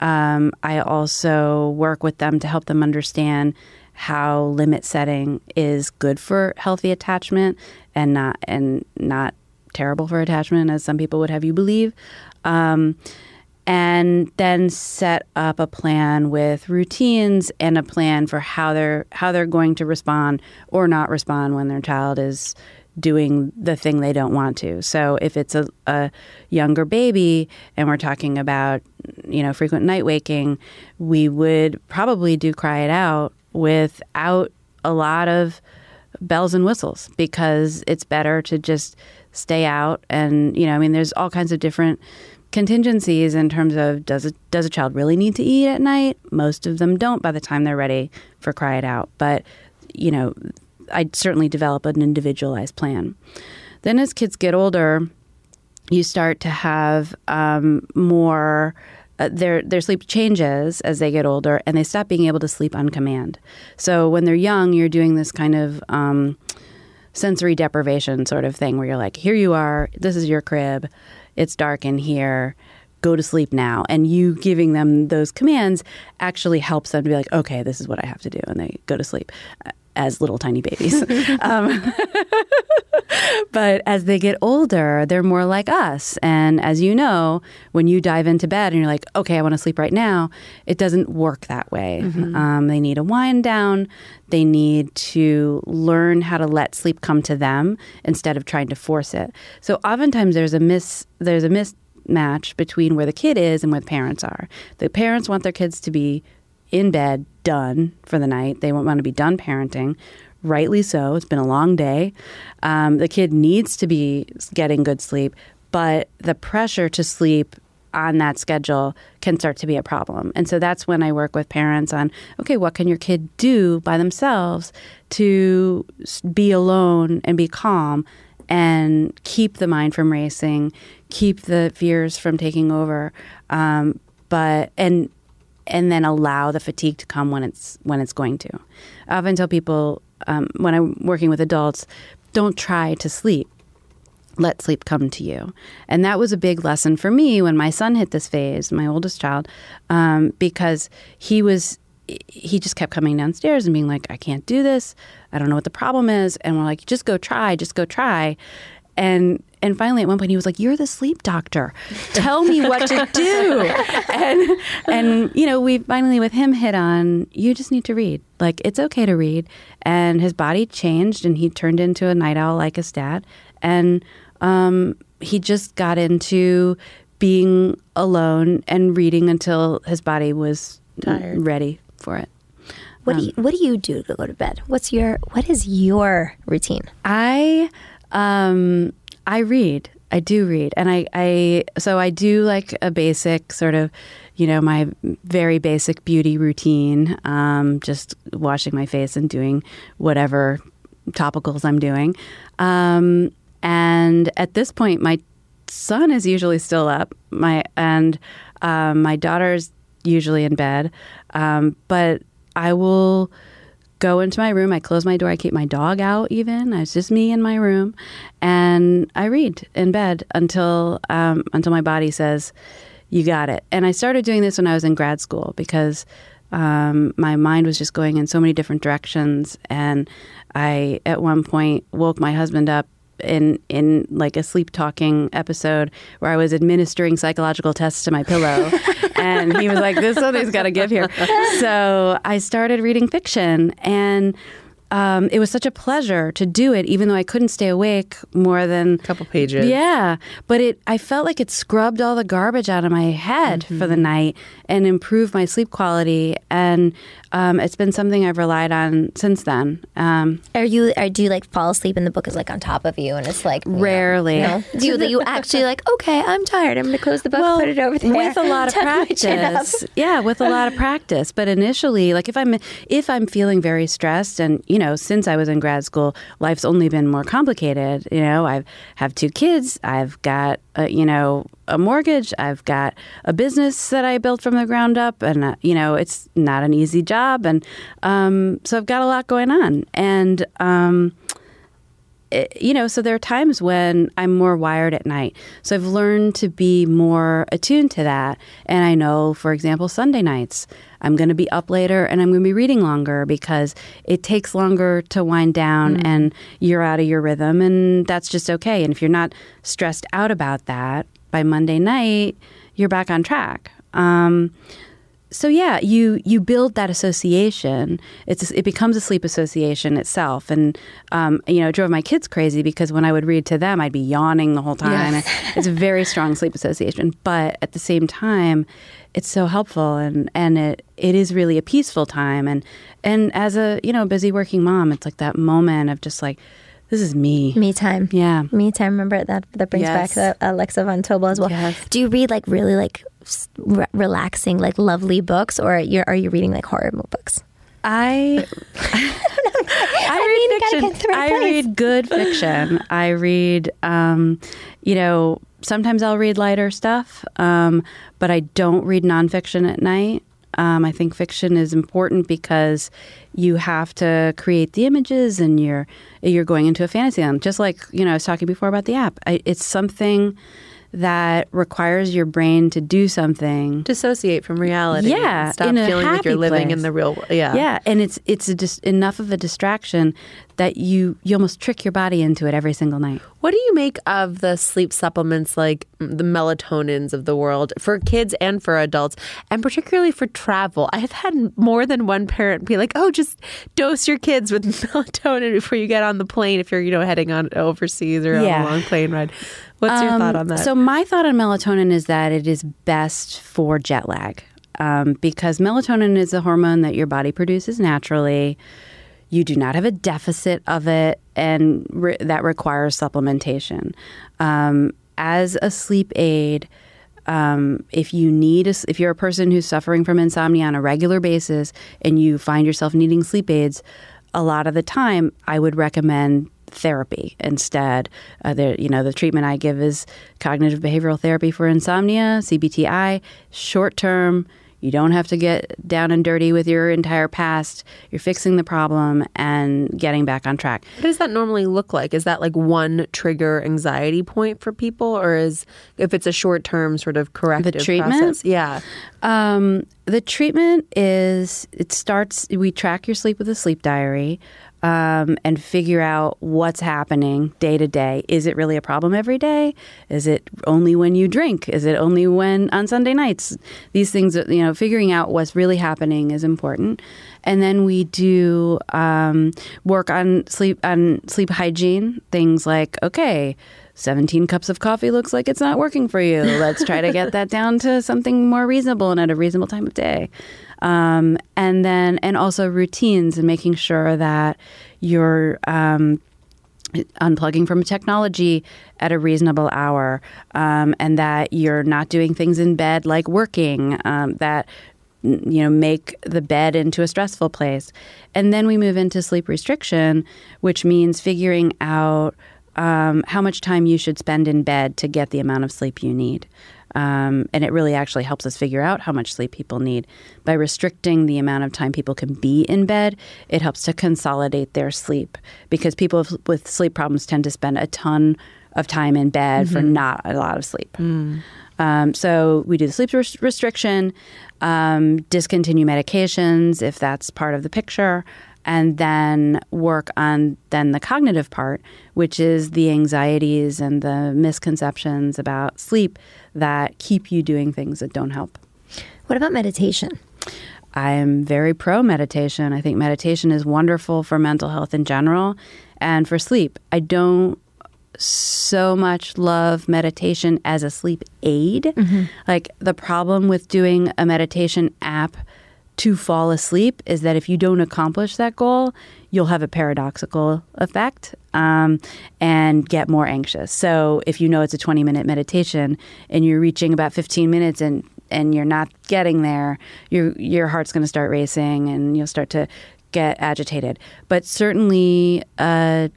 Um, I also work with them to help them understand how limit setting is good for healthy attachment and not and not terrible for attachment, as some people would have you believe. Um, and then set up a plan with routines and a plan for how they're how they're going to respond or not respond when their child is doing the thing they don't want to. So if it's a, a younger baby and we're talking about you know frequent night waking, we would probably do cry it out without a lot of bells and whistles because it's better to just stay out and you know I mean there's all kinds of different contingencies in terms of does a, does a child really need to eat at night? Most of them don't by the time they're ready for cry it out. But you know, i'd certainly develop an individualized plan. Then as kids get older, you start to have um, more. Uh, their their sleep changes as they get older, and they stop being able to sleep on command. So when they're young, you're doing this kind of um, sensory deprivation sort of thing, where you're like, "Here you are. This is your crib. It's dark in here. Go to sleep now." And you giving them those commands actually helps them to be like, "Okay, this is what I have to do," and they go to sleep as little tiny babies. um, but as they get older, they're more like us. And as you know, when you dive into bed and you're like, okay, I want to sleep right now, it doesn't work that way. Um, they need a wind down. They need to learn how to let sleep come to them instead of trying to force it. So oftentimes there's a miss there's a mismatch between where the kid is and where the parents are. The parents want their kids to be in bed, done for the night. They want to be done parenting. Rightly so. It's been a long day. Um, the kid needs to be getting good sleep, but the pressure to sleep on that schedule can start to be a problem. And so that's when I work with parents on okay, what can your kid do by themselves to be alone and be calm and keep the mind from racing, keep the fears from taking over, um, but and and then allow the fatigue to come when it's when it's going to. I often tell people um, when I'm working with adults, don't try to sleep. Let sleep come to you, and that was a big lesson for me when my son hit this phase, my oldest child, um, because he was he just kept coming downstairs and being like, I can't do this. I don't know what the problem is. And we're like, just go try, just go try. And and finally at one point he was like, You're the sleep doctor. Tell me what to do. and and you know, we finally with him hit on you just need to read. Like it's okay to read. And his body changed and he turned into a night owl like his dad. And um, he just got into being alone and reading until his body was Tired. ready for it. What do you What do you do to go to bed? What's your What is your routine? I um I read. I do read. And I, I so I do like a basic sort of, you know, my very basic beauty routine. Um, just washing my face and doing whatever topicals I'm doing. Um, and at this point my son is usually still up. My and um, my daughter's usually in bed. Um, but I will go into my room. I close my door. I keep my dog out. Even it's just me in my room, and I read in bed until um, until my body says, "You got it." And I started doing this when I was in grad school because um, my mind was just going in so many different directions, and I at one point woke my husband up in in like a sleep talking episode where I was administering psychological tests to my pillow, and he was like, "This something's got to give here." So I started reading fiction, and um, it was such a pleasure to do it, even though I couldn't stay awake more than a couple pages. yeah, but it I felt like it scrubbed all the garbage out of my head for the night and improved my sleep quality. And um, it's been something I've relied on since then. Um, Are you? Or do you like fall asleep and the book is like on top of you and it's like you know, Rarely. no? Do you, you actually like? Okay, I'm tired. I'm going to close the book, put it over there. with a lot of tuck my chin up. practice. Yeah, with a lot of practice. But initially, like if I'm if I'm feeling very stressed, and you know, since I was in grad school, life's only been more complicated. You know, I have two kids. I've got a, you know a mortgage. I've got a business that I built from the ground up, and uh, you know, it's not an easy job, and um, so I've got a lot going on, and. Um, it- you know, so there are times when I'm more wired at night. So I've learned to be more attuned to that. And I know, for example, Sunday nights, I'm going to be up later and I'm going to be reading longer because it takes longer to wind down and you're out of your rhythm. And that's just okay. And if you're not stressed out about that by Monday night, you're back on track. Um, so yeah, you you build that association. It's it becomes a sleep association itself, and um, you know, it drove my kids crazy because when I would read to them, I'd be yawning the whole time. it's a very strong sleep association, but at the same time, it's so helpful, and and it it is really a peaceful time. And and as a you know busy working mom, it's like that moment of just like this is me. Me time. Yeah. Me time. Remember that that brings Yes. back the Alexa von Tobel as well. Yes. Do you read like really like re- relaxing, like lovely books, or you're are you reading like horror books? I I, mean, read gotta fiction. get to the right I place. read good fiction. I read, um, you know, sometimes I'll read lighter stuff, um, but I don't read nonfiction at night. Um, I think fiction is important because you have to create the images, and you're you're going into a fantasy land. Just like you know, I was talking before about the app. I, it's something that requires your brain to do something Dissociate from reality. Yeah, and Stop feeling like you're living in the real world. Yeah. yeah, and it's it's enough of a distraction that you you almost trick your body into it every single night. What do you make of the sleep supplements like the melatonins of the world for kids and for adults, and particularly for travel? I've had more than one parent be like, "Oh, just dose your kids with melatonin before you get on the plane if you're, you know, heading on overseas or Yeah. on a long plane ride." What's your thought on that? So my thought on melatonin is that it is best for jet lag um, because melatonin is a hormone that your body produces naturally. You do not have a deficit of it, and re- that requires supplementation. Um, as a sleep aid, um, if you need, a, if you're a person who's suffering from insomnia on a regular basis, and you find yourself needing sleep aids, a lot of the time, I would recommend therapy instead. Uh, you know, the treatment I give is cognitive behavioral therapy for insomnia, CBTI, short term. You don't have to get down and dirty with your entire past. You're fixing the problem and getting back on track. what does that normally look like? Is that like one trigger anxiety point for people, or is if it's a short term sort of corrective the treatment? process? Yeah. Um, the treatment is it starts. We track your sleep with a sleep diary um, and figure out what's happening day to day. Is it really a problem every day? Is it only when you drink? Is it only when on Sunday nights? These things, you know, figuring out what's really happening is important. And then we do um, work on sleep on sleep hygiene. Things like okay. 17 cups of coffee looks like it's not working for you. Let's try to get that down to something more reasonable and at a reasonable time of day. Um, and then, and also routines and making sure that you're um, unplugging from technology at a reasonable hour um, and that you're not doing things in bed like working, um, that you know make the bed into a stressful place and then we move into sleep restriction which means figuring out um, how much time you should spend in bed to get the amount of sleep you need. Um, and it really actually helps us figure out how much sleep people need. By restricting the amount of time people can be in bed, it helps to consolidate their sleep because people with sleep problems tend to spend a ton of time in bed for not a lot of sleep. Um, so we do the sleep res- restriction, um, discontinue medications if that's part of the picture, and then work on then the cognitive part, which is the anxieties and the misconceptions about sleep that keep you doing things that don't help. What about meditation? I am very pro meditation. I think meditation is wonderful for mental health in general and for sleep. I don't so much love meditation as a sleep aid. Mm-hmm. Like the problem with doing a meditation app to fall asleep is that if you don't accomplish that goal, you'll have a paradoxical effect um, and get more anxious. So if you know it's a 20 minute meditation and you're reaching about 15 minutes and and you're not getting there, your your heart's going to start racing and you'll start to get agitated. But certainly, uh,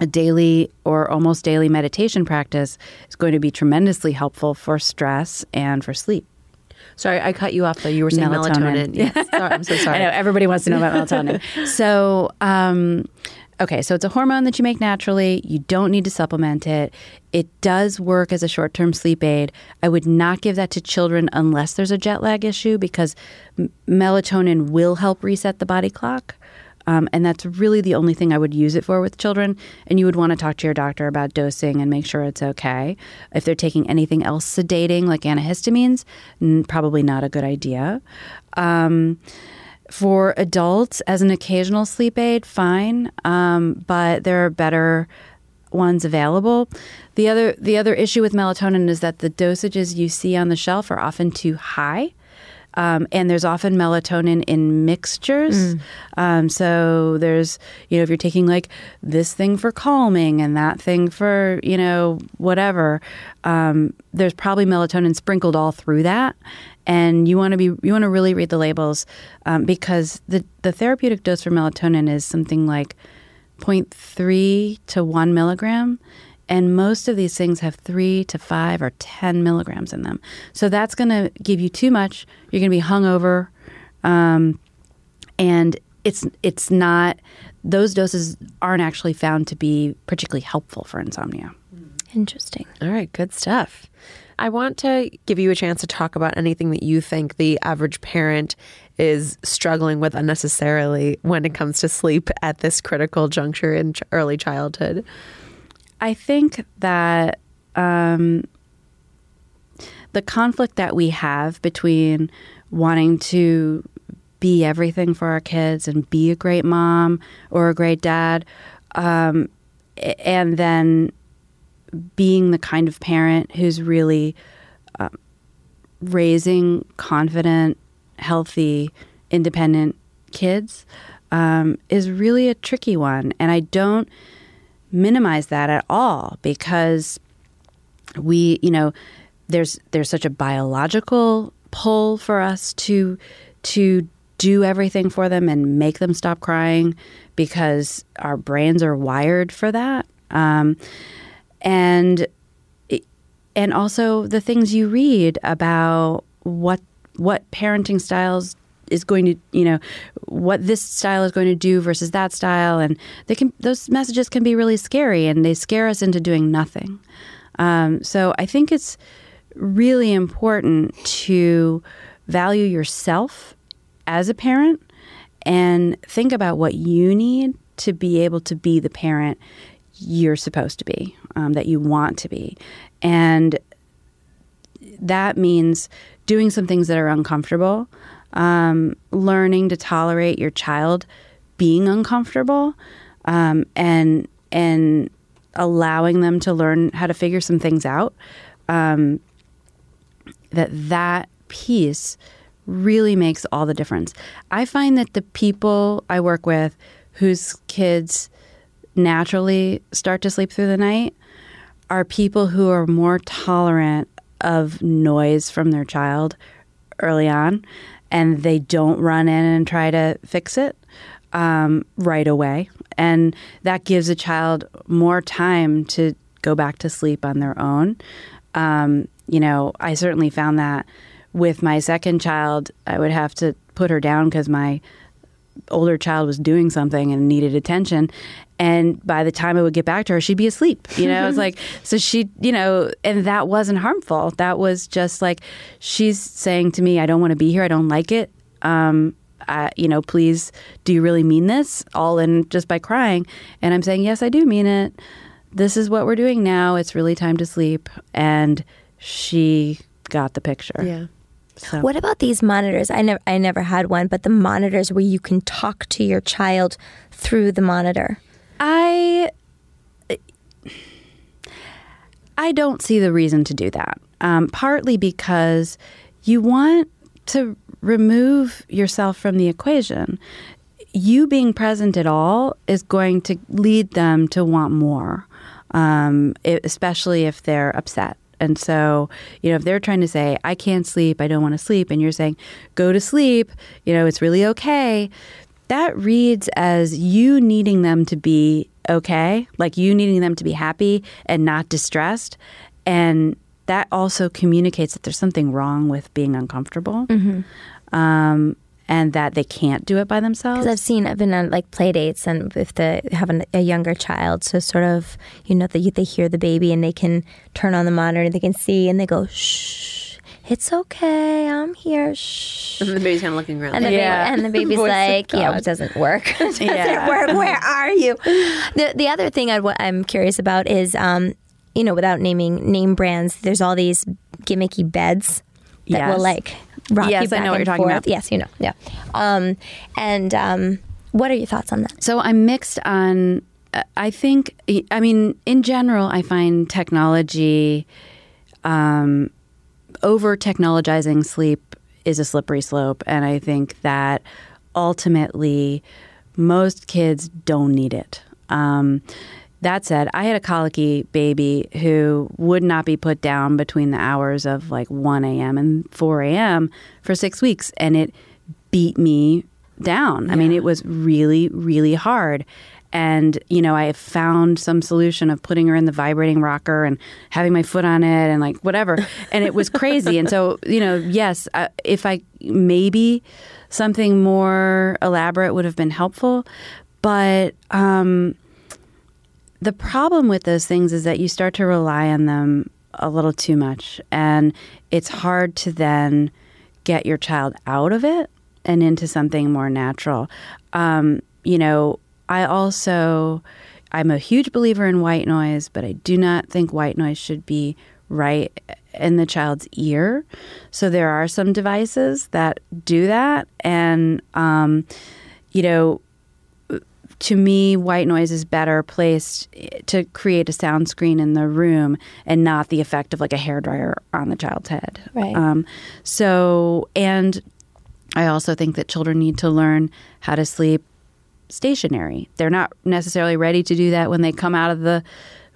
a daily or almost daily meditation practice is going to be tremendously helpful for stress and for sleep. Sorry, I cut you off though. You were saying melatonin. Melatonin. Yes. Sorry, I'm so sorry. I know everybody wants to know about melatonin. so, um, okay, so it's a hormone that you make naturally. You don't need to supplement it. It does work as a short term sleep aid. I would not give that to children unless there's a jet lag issue because m- melatonin will help reset the body clock. Um, and that's really the only thing I would use it for with children. And you would want to talk to your doctor about dosing and make sure it's okay. If they're taking anything else sedating, like antihistamines, n- probably not a good idea. Um, for adults, as an occasional sleep aid, fine, um, but there are better ones available. The other the other issue with melatonin is that the dosages you see on the shelf are often too high. Um, and there's often melatonin in mixtures. Um, so there's, you know, if you're taking like this thing for calming and that thing for, you know, whatever, um, there's probably melatonin sprinkled all through that. And you want to be, you want to really read the labels um, because the the therapeutic dose for melatonin is something like 0.3 to 1 milligram. And most of these things have three to five or 10 milligrams in them. So that's going to give you too much. You're going to be hungover. Um, and it's, it's not, those doses aren't actually found to be particularly helpful for insomnia. Interesting. All right, good stuff. I want to give you a chance to talk about anything that you think the average parent is struggling with unnecessarily when it comes to sleep at this critical juncture in early childhood. I think that um, the conflict that we have between wanting to be everything for our kids and be a great mom or a great dad, um, and then being the kind of parent who's really um, raising confident, healthy, independent kids um, is really a tricky one. And I don't minimize that at all because we, you know, there's there's such a biological pull for us to to do everything for them and make them stop crying because our brains are wired for that. Um, and and also the things you read about what what parenting styles is going to you know what this style is going to do versus that style and they can those messages can be really scary and they scare us into doing nothing um, so i think it's really important to value yourself as a parent and think about what you need to be able to be the parent you're supposed to be, um, that you want to be. And that means doing some things that are uncomfortable, um, learning to tolerate your child being uncomfortable, um, and and allowing them to learn how to figure some things out. Um, that that piece really makes all the difference. I find that the people I work with whose kids naturally start to sleep through the night are people who are more tolerant of noise from their child early on and they don't run in and try to fix it um, right away. And that gives a child more time to go back to sleep on their own. Um, you know, I certainly found that with my second child, I would have to put her down because my older child was doing something and needed attention. And by the time I would get back to her, she'd be asleep. You know, it's like, so she, you know, and that wasn't harmful. That was just like, she's saying to me, I don't want to be here. I don't like it. Um, I, you know, please, do you really mean this? All in just by crying. And I'm saying, yes, I do mean it. This is what we're doing now. It's really time to sleep. And she got the picture. Yeah. So. What about these monitors? I never I never had one, but the monitors where you can talk to your child through the monitor. I I don't see the reason to do that. Um, partly because you want to remove yourself from the equation. You being present at all is going to lead them to want more, um, especially if they're upset. And so, you know, if they're trying to say, I can't sleep, I don't want to sleep, and you're saying, go to sleep, you know, it's really okay, that reads as you needing them to be okay, like you needing them to be happy and not distressed. And that also communicates that there's something wrong with being uncomfortable. Um, and that they can't do it by themselves. Because I've seen, I've been on like play dates, and if they have an, a younger child, so sort of, you know, they, they hear the baby and they can turn on the monitor, and they can see, and they go, shh, it's okay, I'm here, shh. And the baby's kind of looking around. And the, Yeah. baby, and the baby's Voice of like, yeah, it doesn't work. it doesn't Yeah. work. Where are you? The, the other thing I'd, what I'm curious about is, um, you know, without naming name brands, there's all these gimmicky beds that Yes. will like rock Yes, you I back know what you're talking forth. about. Yes, you know, yeah. Um, and um, what are your thoughts on that? So I'm mixed on. uh, I think. I mean, in general, I find technology, um, over technologizing sleep is a slippery slope, and I think that ultimately, most kids don't need it. Um, that said, I had a colicky baby who would not be put down between the hours of like 1 a.m. and 4 a.m. for six weeks, and it beat me down. I mean, it was really, really hard. And, you know, I found some solution of putting her in the vibrating rocker and having my foot on it and like whatever. And it was crazy. and so, you know, yes, uh, if I maybe something more elaborate would have been helpful. But, um, the problem with those things is that you start to rely on them a little too much and it's hard to then get your child out of it and into something more natural. Um, you know i also i'm a huge believer in white noise but i do not think white noise should be right in the child's ear. So there are some devices that do that and um, you know to me, white noise is better placed to create a sound screen in the room and not the effect of like a hairdryer on the child's head. Right. Um, so, and I also think that children need to learn how to sleep stationary. They're not necessarily ready to do that when they come out of the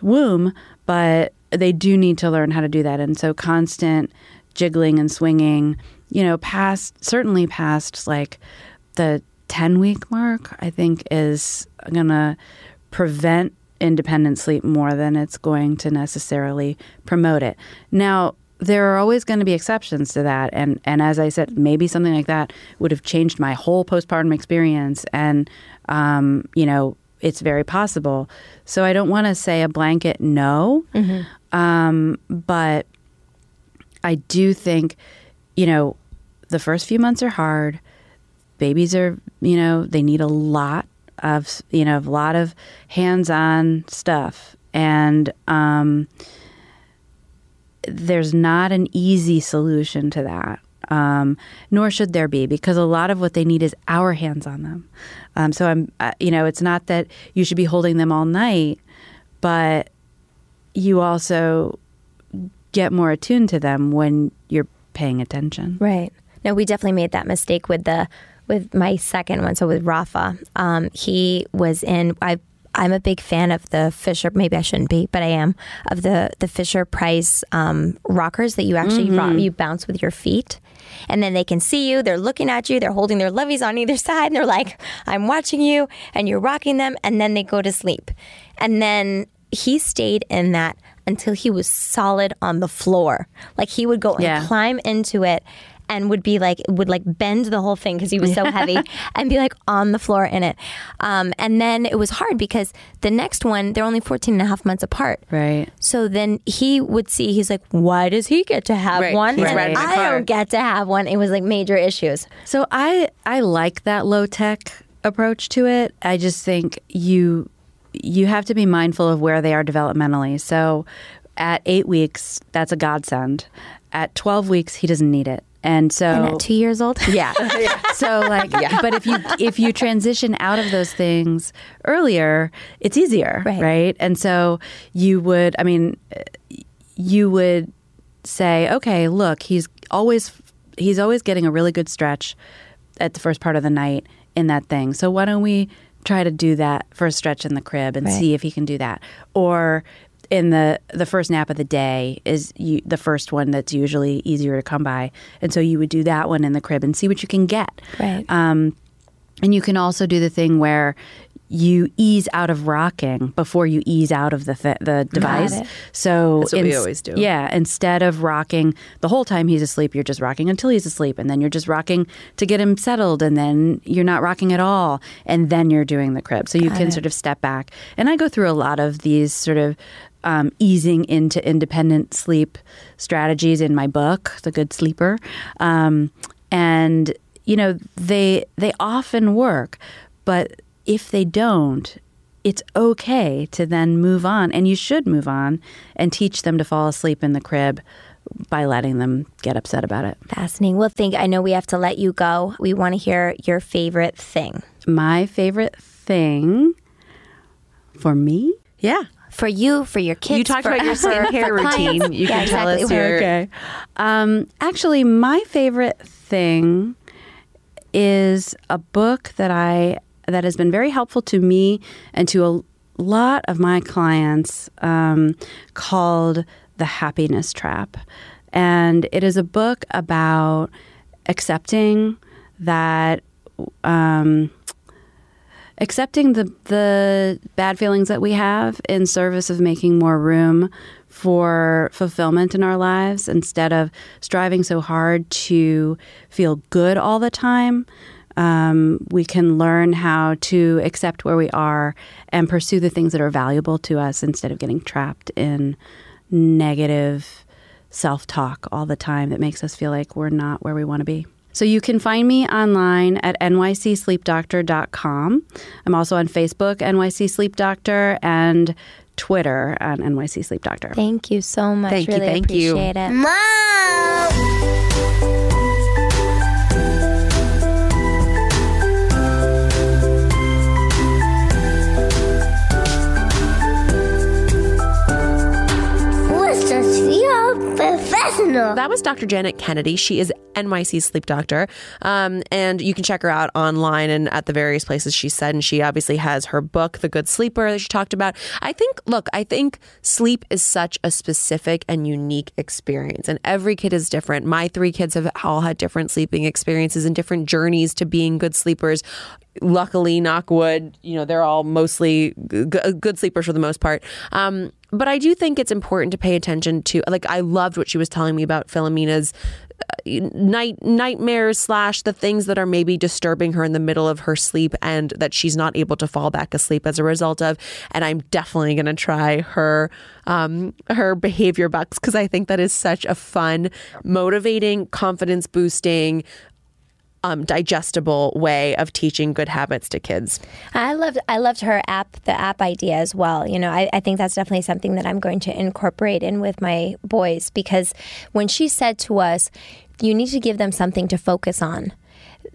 womb, but they do need to learn how to do that. And so, constant jiggling and swinging, you know, past certainly past like the 10 week mark, I think is going to prevent independent sleep more than it's going to necessarily promote it. Now, there are always going to be exceptions to that and and as I said, maybe something like that would have changed my whole postpartum experience and um, you know, it's very possible. So I don't want to say a blanket no. Um, but I do think, you know, the first few months are hard. Babies are, you know, they need a lot of, you know, a lot of hands-on stuff, and um, there's not an easy solution to that. Um, nor should there be, because a lot of what they need is our hands on them. Um, so I'm, uh, you know, it's not that you should be holding them all night, but you also get more attuned to them when you're paying attention. Right. No, we definitely made that mistake with the with my second one. So with Rafa, um, he was in. I I'm a big fan of the Fisher. Maybe I shouldn't be, but I am of the the Fisher Price um, rockers that you actually Mm-hmm. rock, you bounce with your feet. And then they can see you. They're looking at you. They're holding their levies on either side. And they're like, I'm watching you. And you're rocking them. And then they go to sleep. And then he stayed in that until he was solid on the floor. Like he would go and climb into it and would be like would like bend the whole thing because he was so heavy and be like on the floor in it um, and then it was hard because the next one they're only 14 and a half months apart Right. so then he would see he's like why does he get to have Right. one riding i don't get to have one it was like major issues So I I like that low tech approach to it. I just think you you have to be mindful of where they are developmentally. So at 8 weeks, that's a godsend. At 12 weeks, he doesn't need it. And so and at two years old yeah. So like but if you if you transition out of those things earlier, it's easier, Right. right? And so you would I mean you would say, okay, look, he's always he's always getting a really good stretch at the first part of the night in that thing. So why don't we try to do that first stretch in the crib and Right. see if he can do that? Or in the the first nap of the day is you, the first one that's usually easier to come by, and so you would do that one in the crib and see what you can get. Right. Um, and you can also do the thing where you ease out of rocking before you ease out of the th- the device. it. So That's what we always do. Yeah, instead of rocking the whole time he's asleep, you're just rocking until he's asleep, and then you're just rocking to get him settled, and then you're not rocking at all, and then you're doing the crib. So you can sort of step back. And I go through a lot of these sort of um, easing into independent sleep strategies in my book, The Good Sleeper, um, and you know they they often work, but if they don't, it's okay to then move on, and you should move on and teach them to fall asleep in the crib by letting them get upset about it. Fascinating. Well, think I know we have to let you go. We want to hear your favorite thing My favorite thing for me Yeah. For you, for your kids. You talked for- about your skincare routine. You Yeah, can tell us exactly. your- Okay. Um, actually, my favorite thing is a book that I that has been very helpful to me and to a lot of my clients um, called The Happiness Trap, and it is a book about accepting that. Um, accepting the the bad feelings that we have in service of making more room for fulfillment in our lives instead of striving so hard to feel good all the time um, we can learn how to accept where we are and pursue the things that are valuable to us instead of getting trapped in negative self-talk all the time that makes us feel like we're not where we want to be so you can find me online at nycsleepdoctor.com. I'm also on Facebook, NYC Sleep Doctor, and Twitter on NYC Sleep Doctor. Thank you so much. Thank you, really thank you. appreciate it. What's professional? That was Dr. Janet Kennedy. She is NYC sleep doctor. Um, and you can check her out online and at the various places she said. And she obviously has her book, The Good Sleeper, that she talked about. I think, look, I think sleep is such a specific and unique experience. And every kid is different. My three kids have all had different sleeping experiences and different journeys to being good sleepers luckily knock wood you know they're all mostly g- good sleepers for the most part um, but i do think it's important to pay attention to like i loved what she was telling me about philomena's uh, night nightmares slash the things that are maybe disturbing her in the middle of her sleep and that she's not able to fall back asleep as a result of. And i'm definitely going to try her um, her behavior bucks because i think that is such a fun motivating confidence boosting um, digestible way of teaching good habits to kids. I loved I loved her app, the app idea as well. You know, I, I think that's definitely something that I'm going to incorporate in with my boys because when she said to us, you need to give them something to focus on,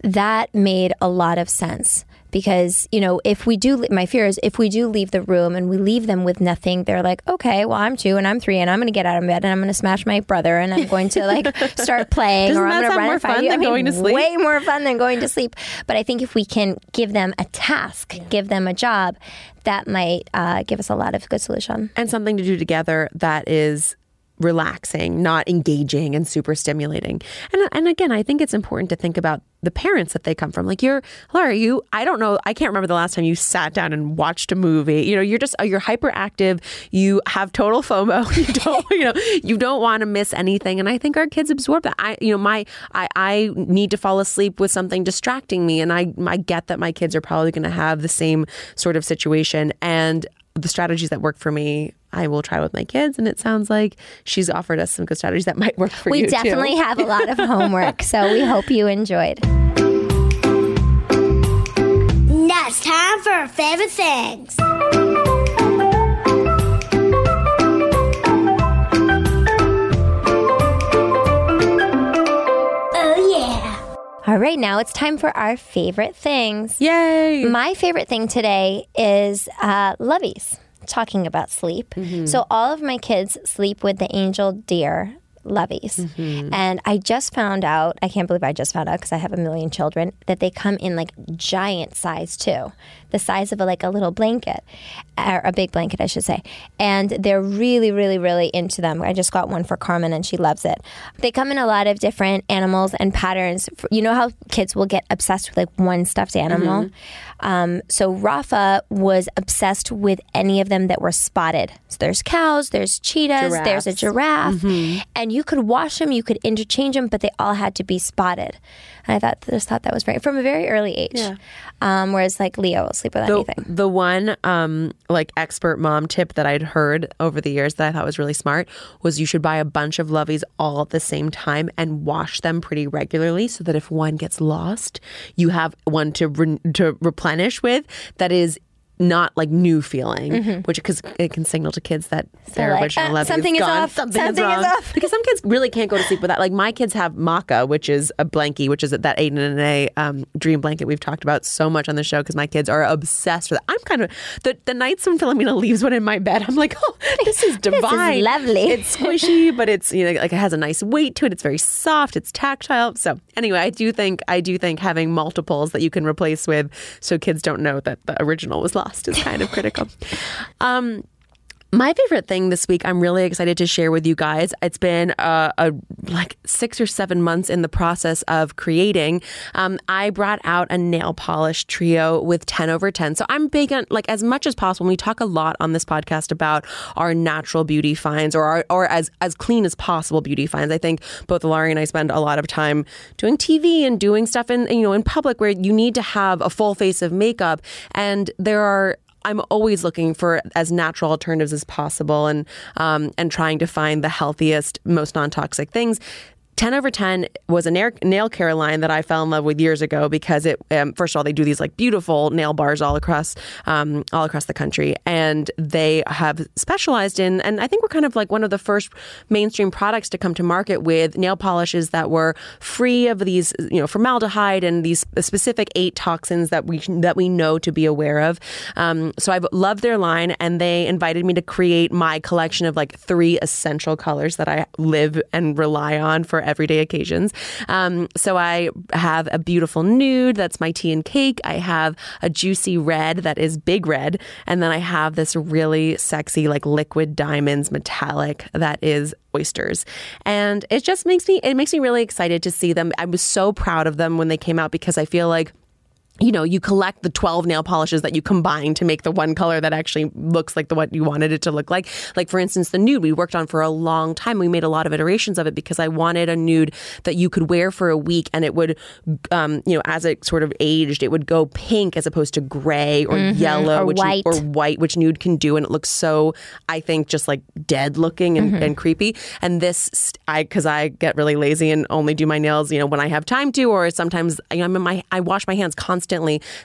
that made a lot of sense. Because, you know, if we do, my fear is if we do leave the room and we leave them with nothing, they're like, okay, well, I'm two and I'm three and I'm going to get out of bed and I'm going to smash my brother and I'm going to like start playing Doesn't or I'm that going to sound run more and fight fun you. I than mean, going to sleep? Way more fun than going to sleep. But I think if we can give them a task, give them a job, that might uh, give us a lot of good solution. and something to do together that is relaxing, not engaging and super stimulating. And and again, I think it's important to think about the parents that they come from. Like you're Laura, you I don't know, I can't remember the last time you sat down and watched a movie. You know, you're just you're hyperactive, you have total FOMO. You don't, you know, you don't want to miss anything. And I think our kids absorb that. I you know, my I I need to fall asleep with something distracting me and I I get that my kids are probably going to have the same sort of situation and the strategies that work for me, I will try with my kids. And it sounds like she's offered us some good strategies that might work for We you We definitely too. have a lot of homework, so we hope you enjoyed. Now it's time for our favorite things. All right, now it's time for our favorite things. Yay! My favorite thing today is uh, Lovies, talking about sleep. So, all of my kids sleep with the Angel Dear loveys. Mm-hmm. And I just found out, I can't believe I just found out because I have a million children, that they come in like giant size too. The size of a, like a little blanket, or a big blanket, I should say. And they're really, really, really into them. I just got one for Carmen and she loves it. They come in a lot of different animals and patterns. You know how kids will get obsessed with like one stuffed animal? Um, so Rafa was obsessed with any of them that were spotted. So there's cows, there's cheetahs, there's a giraffe, and you could wash them, you could interchange them, but they all had to be spotted. And I thought just thought that was very from a very early age. Um, whereas like Leo will sleep with the, anything. the one um like expert mom tip that I'd heard over the years that I thought was really smart was you should buy a bunch of loveys all at the same time and wash them pretty regularly so that if one gets lost, you have one to re- to replenish with that is not like new feeling, which because it can signal to kids that their like, original "Uh, levy something is is off. Something, Something is is off. Because some kids really can't go to sleep with that. Like my kids have maca, which is a blankie, which is that Aiden and a um, dream blanket we've talked about so much on the show because my kids are obsessed with it. I'm kind of the the nights when Philomena leaves one in my bed, I'm like, oh, this is divine. lovely. It's squishy, but it's you know like it has a nice weight to it. It's very soft. It's tactile. So anyway, I do think I do think having multiples that you can replace with, so kids don't know that the original was lost, is kind of critical. Um, my favorite thing this week, I'm really excited to share with you guys. It's been a, a like six or seven months in the process of creating. Um, I brought out a nail polish trio with 10 over 10. So I'm big on like as much as possible. We talk a lot on this podcast about our natural beauty finds or our, or as as clean as possible beauty finds. I think both Laurie and I spend a lot of time doing TV and doing stuff in you know in public where you need to have a full face of makeup, and there are I'm always looking for as natural alternatives as possible and um, and trying to find the healthiest, most non toxic things. 10 over 10 was a nail, care line that I fell in love with years ago because it, um, first of all, they do these like beautiful nail bars all across, um, all across the country. And they have specialized in, and I think we're kind of like one of the first mainstream products to come to market with nail polishes that were free of these, you know, formaldehyde and these specific eight toxins that we, that we know to be aware of. Um, so I've loved their line and they invited me to create my collection of like three essential colors that I live and rely on for everyday occasions. Um, so I have a beautiful nude that's my tea and cake. I have a juicy red that is big red, and then I have this really sexy like liquid diamonds metallic that is oysters and it just makes me it makes me really excited to see them i was so proud of them when they came out because i feel like you know, you collect the 12 nail polishes that you combine to make the one color that actually looks like the what you wanted it to look like. Like for instance, the nude we worked on for a long time. We made a lot of iterations of it because I wanted a nude that you could wear for a week and it would, um, you know, as it sort of aged, it would go pink as opposed to gray or yellow Or which white. or white, which nude can do, and it looks so, I think, just like dead looking and, and creepy. And this, I because I get really lazy and only do my nails, you know, when I have time to, or sometimes you know, I'm in my, I wash my hands constantly.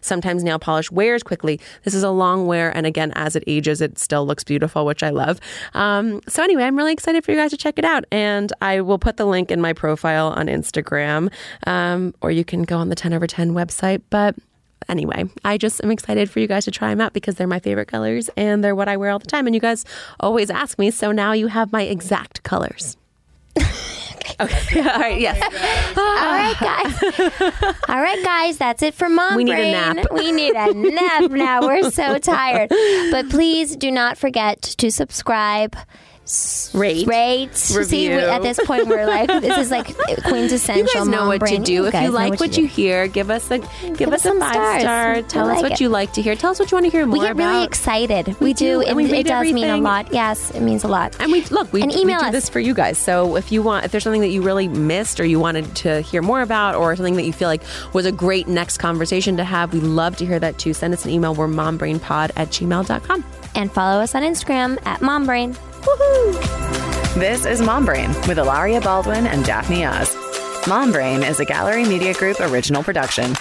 Sometimes nail polish wears quickly. This is a long wear, and again, as it ages, it still looks beautiful, which I love. Um, so anyway, I'm really excited for you guys to check it out, and I will put the link in my profile on Instagram, um, or you can go on the 10 over 10 website, but anyway, I just am excited for you guys to try them out because they're my favorite colors and they're what I wear all the time. And you guys always ask me, so now you have my exact colors. okay. all right. Yes. Oh ah. All right, guys. All right, guys. That's it for mom. We need a nap. We need a nap now. We're so tired. But please do not forget to subscribe. Rate. Rate. See, we- at this point, we're like, this is like Queen's quintessential. You guys know what brain. to do. if you like what what, you do. hear, give us a give, us us a five stars. star. Tell us what it. you like to hear. Tell us what you want to hear more about. We get really about. excited. We, do, do, and and we it does mean a lot. Yes, it means a lot. And we look, we, And we email do us. this for you guys. So if you want, if there's something that you really missed or you wanted to hear more about, or something that you feel like was a great next conversation to have, we love to hear that too. Send us an email. We're mombrainpod at gmail.com. And follow us on Instagram at mombrain. This is MomBrain with Hilaria Baldwin and Daphne Oz. MomBrain is a Gallery Media Group original production.